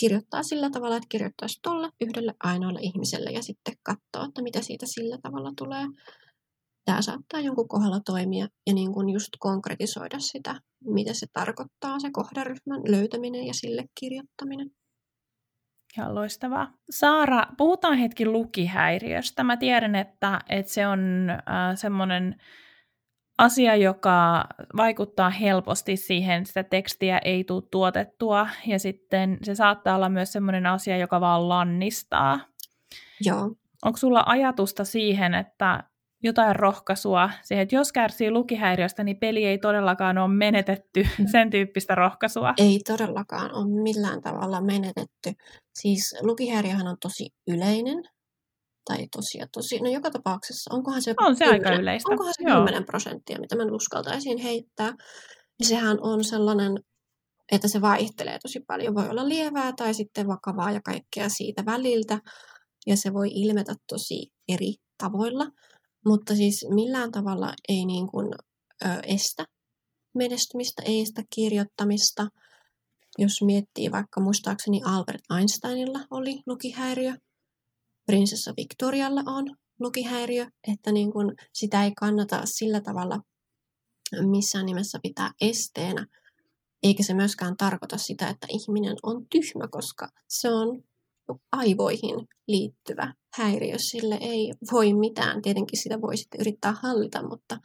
kirjoittaa sillä tavalla, että kirjoittaisi tuolle yhdelle ainoalle ihmiselle ja sitten katsoo, että mitä siitä sillä tavalla tulee. Tämä saattaa jonkun kohdalla toimia ja niin kuin just konkretisoida sitä, mitä se tarkoittaa, se kohderyhmän löytäminen ja sille kirjoittaminen. Ihan loistavaa. Saara, puhutaan hetki lukihäiriöstä. Mä tiedän, että, että se on äh, semmoinen asia, joka vaikuttaa helposti siihen, että sitä tekstiä ei tule tuotettua, ja sitten se saattaa olla myös semmoinen asia, joka vaan lannistaa. Joo. Onko sulla ajatusta siihen, että jotain rohkaisua siihen, että jos kärsii lukihäiriöstä, niin peli ei todellakaan ole menetetty, mm. sen tyyppistä rohkaisua. Ei todellakaan ole millään tavalla menetetty. Siis lukihäiriöhän on tosi yleinen, tai tosi ja tosi, no joka tapauksessa, onkohan se, on se 10, aika yleistä. Onkohan se Joo. 10 prosenttia, mitä mä uskaltaisin heittää. Niin sehän on sellainen, että se vaihtelee tosi paljon. Voi olla lievää tai sitten vakavaa ja kaikkea siitä väliltä. Ja se voi ilmetä tosi eri tavoilla mutta siis millään tavalla ei niin kuin, ö, estä menestymistä, ei estä kirjoittamista. Jos miettii vaikka muistaakseni Albert Einsteinilla oli lukihäiriö, prinsessa Victorialla on lukihäiriö, että niin kuin sitä ei kannata sillä tavalla missään nimessä pitää esteenä, eikä se myöskään tarkoita sitä, että ihminen on tyhmä, koska se on aivoihin liittyvä häiriö, sille ei voi mitään. Tietenkin sitä voi sitten yrittää hallita, mutta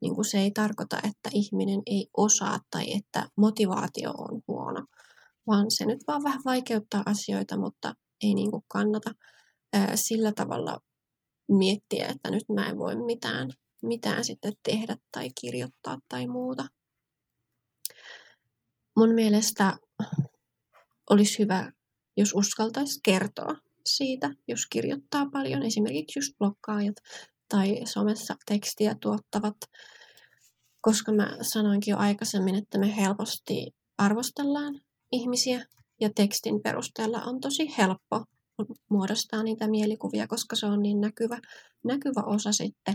niin kuin se ei tarkoita, että ihminen ei osaa tai että motivaatio on huono, vaan se nyt vaan vähän vaikeuttaa asioita, mutta ei niin kuin kannata sillä tavalla miettiä, että nyt mä en voi mitään, mitään sitten tehdä tai kirjoittaa tai muuta. Mun mielestä olisi hyvä, jos uskaltaisi kertoa siitä, jos kirjoittaa paljon, esimerkiksi just blokkaajat tai somessa tekstiä tuottavat, koska mä sanoinkin jo aikaisemmin, että me helposti arvostellaan ihmisiä ja tekstin perusteella on tosi helppo muodostaa niitä mielikuvia, koska se on niin näkyvä, näkyvä osa sitten.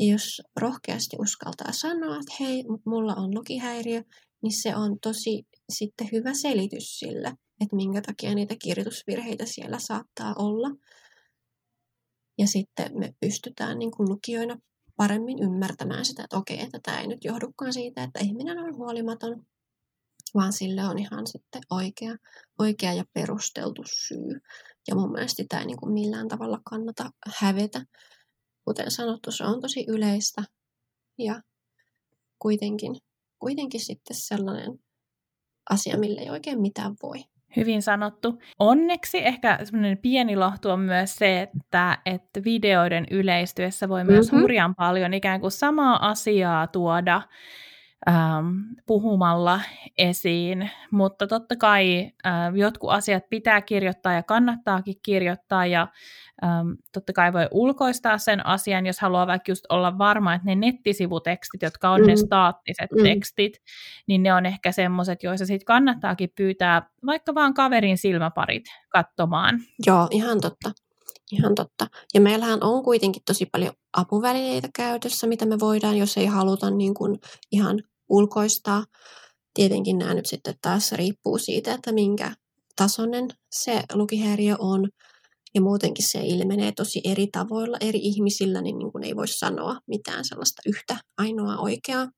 Ja jos rohkeasti uskaltaa sanoa, että hei, mulla on lukihäiriö, niin se on tosi sitten hyvä selitys sille, että minkä takia niitä kirjoitusvirheitä siellä saattaa olla. Ja sitten me pystytään niin kuin lukijoina paremmin ymmärtämään sitä, että okei, että tämä ei nyt johdukaan siitä, että ihminen on huolimaton, vaan sille on ihan sitten oikea, oikea ja perusteltu syy. Ja mun mielestä sitä ei niin kuin millään tavalla kannata hävetä. Kuten sanottu, se on tosi yleistä ja kuitenkin, kuitenkin sitten sellainen asia, mille ei oikein mitään voi. Hyvin sanottu. Onneksi ehkä semmoinen pieni lohtu on myös se, että, että videoiden yleistyessä voi myös mm-hmm. hurjan paljon ikään kuin samaa asiaa tuoda ähm, puhumalla esiin, mutta totta kai äh, jotkut asiat pitää kirjoittaa ja kannattaakin kirjoittaa ja ähm, totta kai voi ulkoistaa sen asian, jos haluaa vaikka just olla varma, että ne nettisivutekstit, jotka on mm. ne staattiset mm. tekstit, niin ne on ehkä semmoiset, joissa sitten kannattaakin pyytää vaikka vaan kaverin silmäparit katsomaan. Joo, ihan totta. Ihan totta. Ja meillähän on kuitenkin tosi paljon apuvälineitä käytössä, mitä me voidaan, jos ei haluta niin kuin ihan ulkoistaa. Tietenkin nämä nyt sitten taas riippuu siitä, että minkä tasoinen se lukihäiriö on. Ja muutenkin se ilmenee tosi eri tavoilla eri ihmisillä, niin, niin kuin ei voi sanoa mitään sellaista yhtä ainoa oikeaa.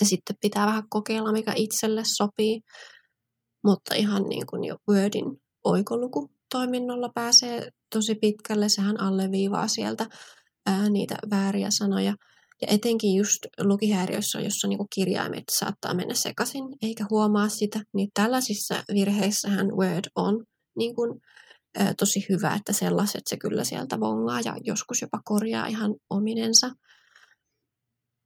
Ja sitten pitää vähän kokeilla, mikä itselle sopii. Mutta ihan niin kuin jo Wordin oikoluku toiminnolla pääsee tosi pitkälle. Sehän alleviivaa sieltä ää, niitä vääriä sanoja. Ja etenkin just lukihäiriössä, jossa niinku kirjaimet saattaa mennä sekaisin eikä huomaa sitä, niin tällaisissa virheissähän Word on niin kuin, ä, tosi hyvä, että sellaiset se kyllä sieltä vongaa ja joskus jopa korjaa ihan ominensa.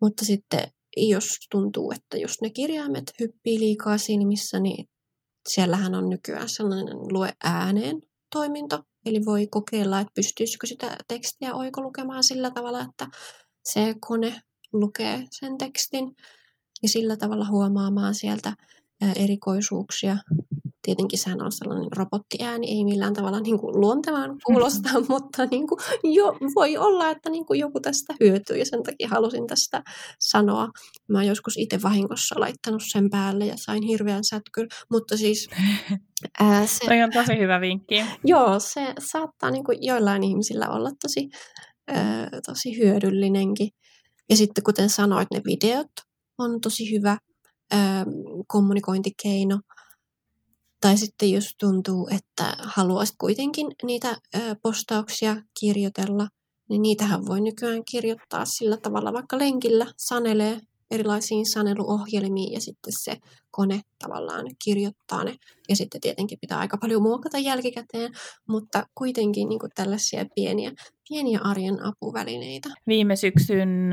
Mutta sitten jos tuntuu, että jos ne kirjaimet hyppii liikaa silmissä, niin siellähän on nykyään sellainen lue ääneen toiminto, eli voi kokeilla, että pystyisikö sitä tekstiä oikolukemaan sillä tavalla, että se kone lukee sen tekstin ja sillä tavalla huomaamaan sieltä erikoisuuksia. Tietenkin sehän on sellainen robottiääni, ei millään tavalla niin kuin luontevaan kuulostaa, mm-hmm. mutta niin kuin jo, voi olla, että niin kuin joku tästä hyötyy ja sen takia halusin tästä sanoa. Mä oon joskus itse vahingossa laittanut sen päälle ja sain hirveän sätkyn, mutta siis... Ää, se, Toi on tosi hyvä vinkki. Joo, se saattaa niin kuin joillain ihmisillä olla tosi, ää, tosi hyödyllinenkin. Ja sitten kuten sanoit, ne videot on tosi hyvä ää, kommunikointikeino. Tai sitten jos tuntuu, että haluaisit kuitenkin niitä postauksia kirjoitella, niin niitähän voi nykyään kirjoittaa sillä tavalla, vaikka lenkillä sanelee erilaisiin saneluohjelmiin ja sitten se kone tavallaan kirjoittaa ne. Ja sitten tietenkin pitää aika paljon muokata jälkikäteen, mutta kuitenkin niin tällaisia pieniä, pieniä arjen apuvälineitä. Viime syksyn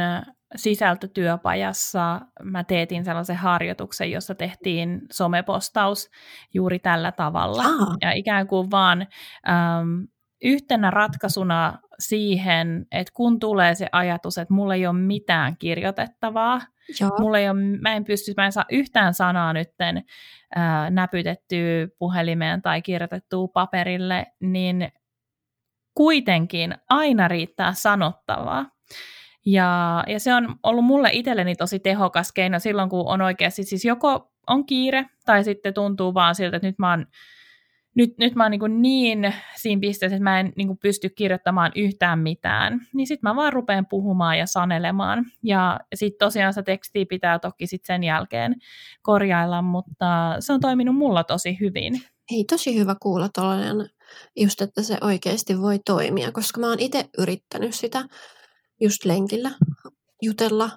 sisältötyöpajassa mä teetin sellaisen harjoituksen, jossa tehtiin somepostaus juuri tällä tavalla. Aha. Ja ikään kuin vaan äm, yhtenä ratkaisuna siihen, että kun tulee se ajatus, että mulla ei ole mitään kirjoitettavaa, Joo. mulla ei ole, mä en pysty, mä en saa yhtään sanaa nytten ää, näpytettyä puhelimeen tai kirjoitettua paperille, niin kuitenkin aina riittää sanottavaa. Ja, ja se on ollut mulle itselleni tosi tehokas keino silloin, kun on oikeasti siis joko on kiire tai sitten tuntuu vaan siltä, että nyt mä oon, nyt, nyt mä oon niin, niin siinä pisteessä, että mä en niin pysty kirjoittamaan yhtään mitään. Niin sitten mä vaan rupean puhumaan ja sanelemaan. Ja sitten tosiaan se teksti pitää toki sitten sen jälkeen korjailla, mutta se on toiminut mulla tosi hyvin. Ei, tosi hyvä kuulla tuollainen, just että se oikeasti voi toimia, koska mä oon itse yrittänyt sitä just lenkillä jutella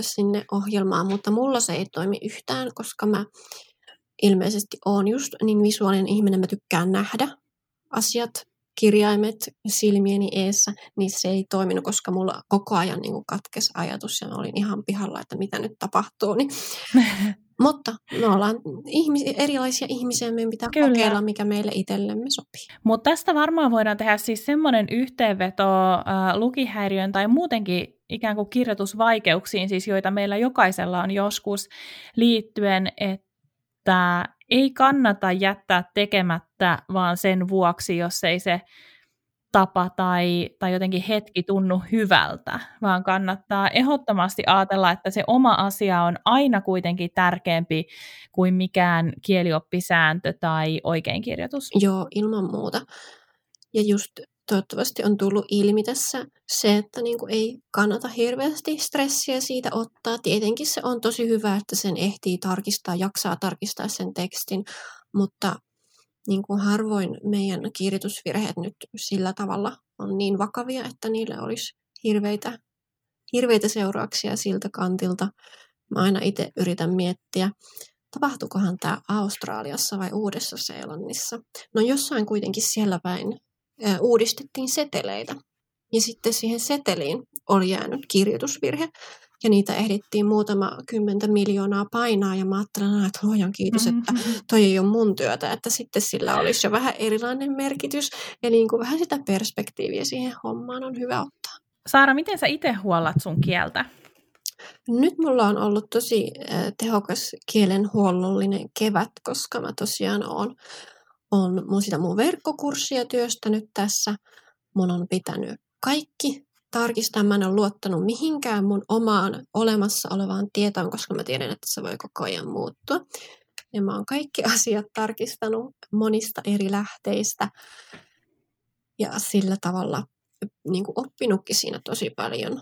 sinne ohjelmaan, mutta mulla se ei toimi yhtään, koska mä ilmeisesti oon just niin visuaalinen ihminen, mä tykkään nähdä asiat kirjaimet silmieni eessä, niin se ei toiminut, koska mulla koko ajan niin katkesi ajatus ja mä olin ihan pihalla, että mitä nyt tapahtuu. Niin. Mutta me ollaan ihmis- erilaisia ihmisiä, meidän pitää Kyllä. kokeilla, mikä meille itsellemme sopii. Mutta tästä varmaan voidaan tehdä siis semmoinen yhteenveto äh, lukihäiriön tai muutenkin ikään kuin kirjoitusvaikeuksiin, siis joita meillä jokaisella on joskus liittyen, että ei kannata jättää tekemättä vaan sen vuoksi, jos ei se tapa tai, tai jotenkin hetki tunnu hyvältä, vaan kannattaa ehdottomasti ajatella, että se oma asia on aina kuitenkin tärkeämpi kuin mikään kielioppisääntö tai oikeinkirjoitus. Joo, ilman muuta. Ja just toivottavasti on tullut ilmi tässä se, että niin kuin ei kannata hirveästi stressiä siitä ottaa. Tietenkin se on tosi hyvä, että sen ehtii tarkistaa, jaksaa tarkistaa sen tekstin, mutta niin kuin harvoin meidän kirjoitusvirheet nyt sillä tavalla on niin vakavia, että niille olisi hirveitä, hirveitä seurauksia siltä kantilta. Mä aina itse yritän miettiä, tapahtukohan tämä Australiassa vai Uudessa-Seelannissa. No jossain kuitenkin siellä päin uudistettiin seteleitä. Ja sitten siihen seteliin oli jäänyt kirjoitusvirhe, ja niitä ehdittiin muutama kymmentä miljoonaa painaa, ja mä ajattelen, että luojan kiitos, mm-hmm. että toi ei ole mun työtä, että sitten sillä olisi jo vähän erilainen merkitys, ja niin kuin vähän sitä perspektiiviä siihen hommaan on hyvä ottaa. Saara, miten sä itse huollat sun kieltä? Nyt mulla on ollut tosi tehokas kielenhuollollinen kevät, koska mä tosiaan oon on mun sitä mun verkkokurssia työstänyt tässä. Mun on pitänyt kaikki tarkistaa. Mä en ole luottanut mihinkään mun omaan olemassa olevaan tietoon, koska mä tiedän, että se voi koko ajan muuttua. Ja mä oon kaikki asiat tarkistanut monista eri lähteistä. Ja sillä tavalla niin kuin oppinutkin siinä tosi paljon,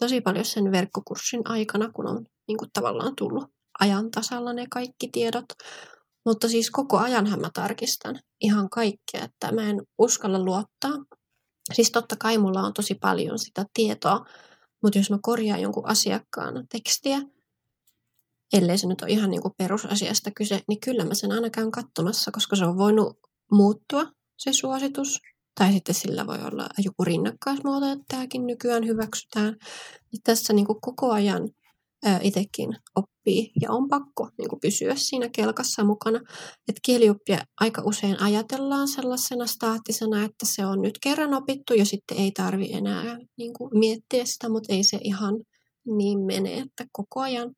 tosi paljon sen verkkokurssin aikana, kun on niin kuin tavallaan tullut ajan tasalla ne kaikki tiedot. Mutta siis koko ajanhan mä tarkistan ihan kaikkea, että mä en uskalla luottaa. Siis totta kai mulla on tosi paljon sitä tietoa, mutta jos mä korjaan jonkun asiakkaan tekstiä, ellei se nyt ole ihan niin kuin perusasiasta kyse, niin kyllä mä sen aina käyn katsomassa, koska se on voinut muuttua, se suositus. Tai sitten sillä voi olla joku rinnakkaismuoto, että tämäkin nykyään hyväksytään. Niin tässä niin kuin koko ajan itsekin oppii ja on pakko niin kuin pysyä siinä kelkassa mukana. Että kielioppia aika usein ajatellaan sellaisena staattisena, että se on nyt kerran opittu ja sitten ei tarvi enää niin kuin miettiä sitä, mutta ei se ihan niin mene, että koko ajan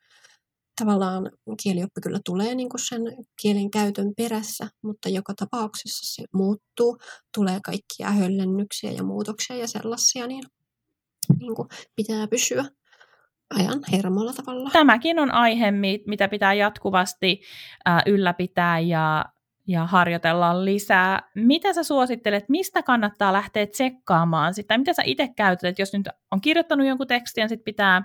tavallaan kielioppi kyllä tulee niin kuin sen kielen käytön perässä, mutta joka tapauksessa se muuttuu, tulee kaikkia höllennyksiä ja muutoksia ja sellaisia, niin, niin kuin pitää pysyä ajan hermolla tavalla. Tämäkin on aihe, mitä pitää jatkuvasti ylläpitää ja, ja harjoitella lisää. Mitä sä suosittelet, mistä kannattaa lähteä tsekkaamaan sitä? Mitä sä itse käytät, jos nyt on kirjoittanut jonkun tekstin ja sitten pitää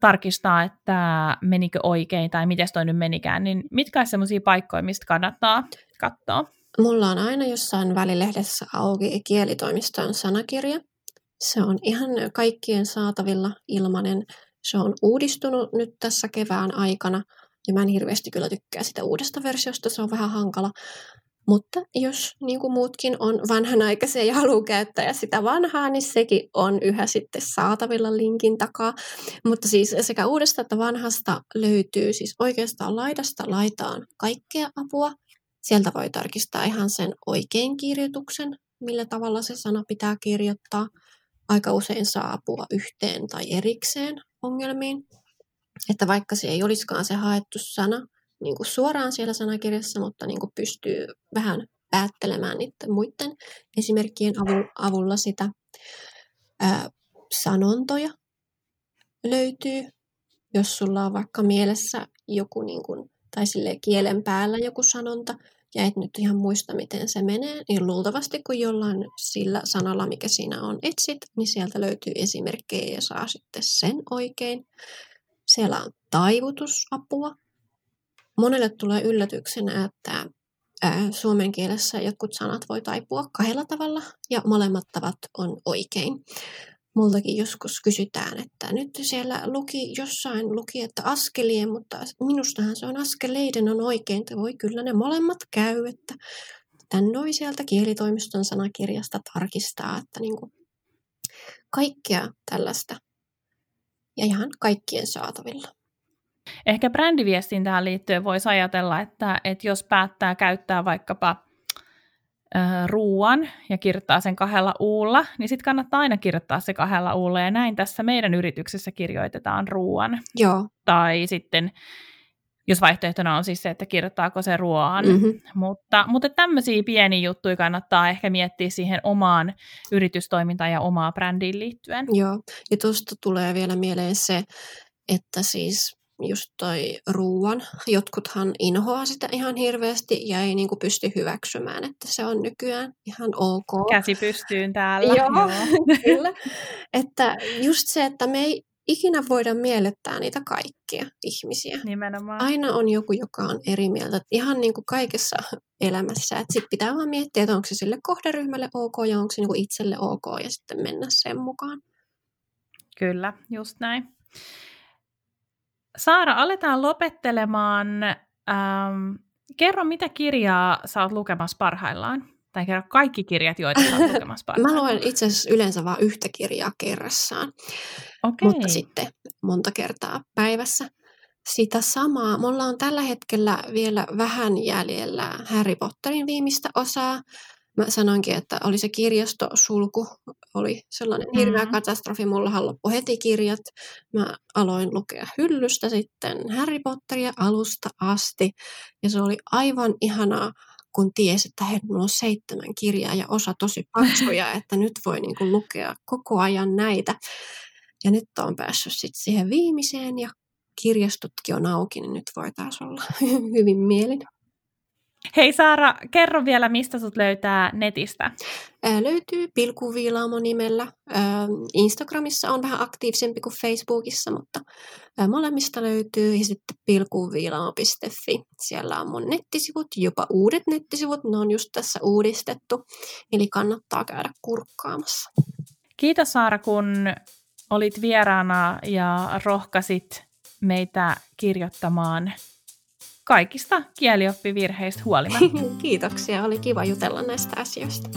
tarkistaa, että menikö oikein tai miten toi nyt menikään, niin mitkä on sellaisia paikkoja, mistä kannattaa katsoa? Mulla on aina jossain välilehdessä auki kielitoimiston sanakirja, se on ihan kaikkien saatavilla ilmanen. Se on uudistunut nyt tässä kevään aikana ja mä en hirveästi kyllä tykkää sitä uudesta versiosta, se on vähän hankala. Mutta jos niin kuin muutkin on vanhanaikaisia ja haluaa käyttää sitä vanhaa, niin sekin on yhä sitten saatavilla linkin takaa. Mutta siis sekä uudesta että vanhasta löytyy siis oikeastaan laidasta laitaan kaikkea apua. Sieltä voi tarkistaa ihan sen oikein kirjoituksen, millä tavalla se sana pitää kirjoittaa aika usein saa apua yhteen tai erikseen ongelmiin. Että vaikka se ei olisikaan se haettu sana niin kuin suoraan siellä sanakirjassa, mutta niin kuin pystyy vähän päättelemään niiden muiden esimerkkien avulla sitä. Ää, sanontoja löytyy, jos sulla on vaikka mielessä joku niin kuin, tai kielen päällä joku sanonta, ja et nyt ihan muista, miten se menee, niin luultavasti kun jollain sillä sanalla, mikä siinä on, etsit, niin sieltä löytyy esimerkkejä ja saa sitten sen oikein. Siellä on taivutusapua. Monelle tulee yllätyksenä, että suomen kielessä jotkut sanat voi taipua kahdella tavalla ja molemmat tavat on oikein multakin joskus kysytään, että nyt siellä luki, jossain luki, että askelien, mutta minustahan se on askeleiden on oikein, että voi kyllä ne molemmat käy, että Tän noi sieltä kielitoimiston sanakirjasta tarkistaa, että niin kuin kaikkea tällaista ja ihan kaikkien saatavilla. Ehkä brändiviestintään liittyen voisi ajatella, että, että jos päättää käyttää vaikkapa äh, ruuan ja kirjoittaa sen kahdella uulla, niin sitten kannattaa aina kirjoittaa se kahdella uulla. Ja näin tässä meidän yrityksessä kirjoitetaan ruuan. Joo. Tai sitten, jos vaihtoehtona on siis se, että kirjoittaako se ruoan. Mm-hmm. Mutta, mutta tämmöisiä pieniä juttuja kannattaa ehkä miettiä siihen omaan yritystoimintaan ja omaan brändiin liittyen. Joo, ja tuosta tulee vielä mieleen se, että siis just toi ruuan. Jotkuthan inhoaa sitä ihan hirveästi ja ei niinku pysty hyväksymään, että se on nykyään ihan ok. Käsi pystyyn täällä. Joo, kyllä. Että just se, että me ei ikinä voida miellettää niitä kaikkia ihmisiä. Nimenomaan. Aina on joku, joka on eri mieltä. Ihan niin kuin kaikessa elämässä. Sitten pitää vaan miettiä, että onko se sille kohderyhmälle ok ja onko se niin kuin itselle ok ja sitten mennä sen mukaan. Kyllä, just näin. Saara, aletaan lopettelemaan. Ähm, kerro, mitä kirjaa sä oot lukemassa parhaillaan? Tai kerro kaikki kirjat, joita sä oot lukemassa parhaillaan. Mä luen itse asiassa yleensä vain yhtä kirjaa kerrassaan, Okei. mutta sitten monta kertaa päivässä. Sitä samaa. Mulla on tällä hetkellä vielä vähän jäljellä Harry Potterin viimeistä osaa. Mä sanoinkin, että oli se kirjastosulku, oli sellainen hirveä Mm. katastrofi. Mullahan loppu heti kirjat. Mä aloin lukea hyllystä sitten Harry Potteria alusta asti. Ja se oli aivan ihanaa, kun tiesi, että hei, mulla on seitsemän kirjaa ja osa tosi paksuja, että nyt voi niin kuin lukea koko ajan näitä. Ja nyt on päässyt sitten siihen viimeiseen ja kirjastotkin on auki, niin nyt voi taas olla hyvin mielin. Hei Saara, kerro vielä, mistä sut löytää netistä. Ää, löytyy Pilkuviilaamo nimellä. Ää, Instagramissa on vähän aktiivisempi kuin Facebookissa, mutta ää, molemmista löytyy. Ja sitten pilkuviilaamo.fi. Siellä on mun nettisivut, jopa uudet nettisivut. Ne on just tässä uudistettu, eli kannattaa käydä kurkkaamassa. Kiitos Saara, kun olit vieraana ja rohkasit meitä kirjoittamaan kaikista kielioppivirheistä huolimatta. Kiitoksia, oli kiva jutella näistä asioista.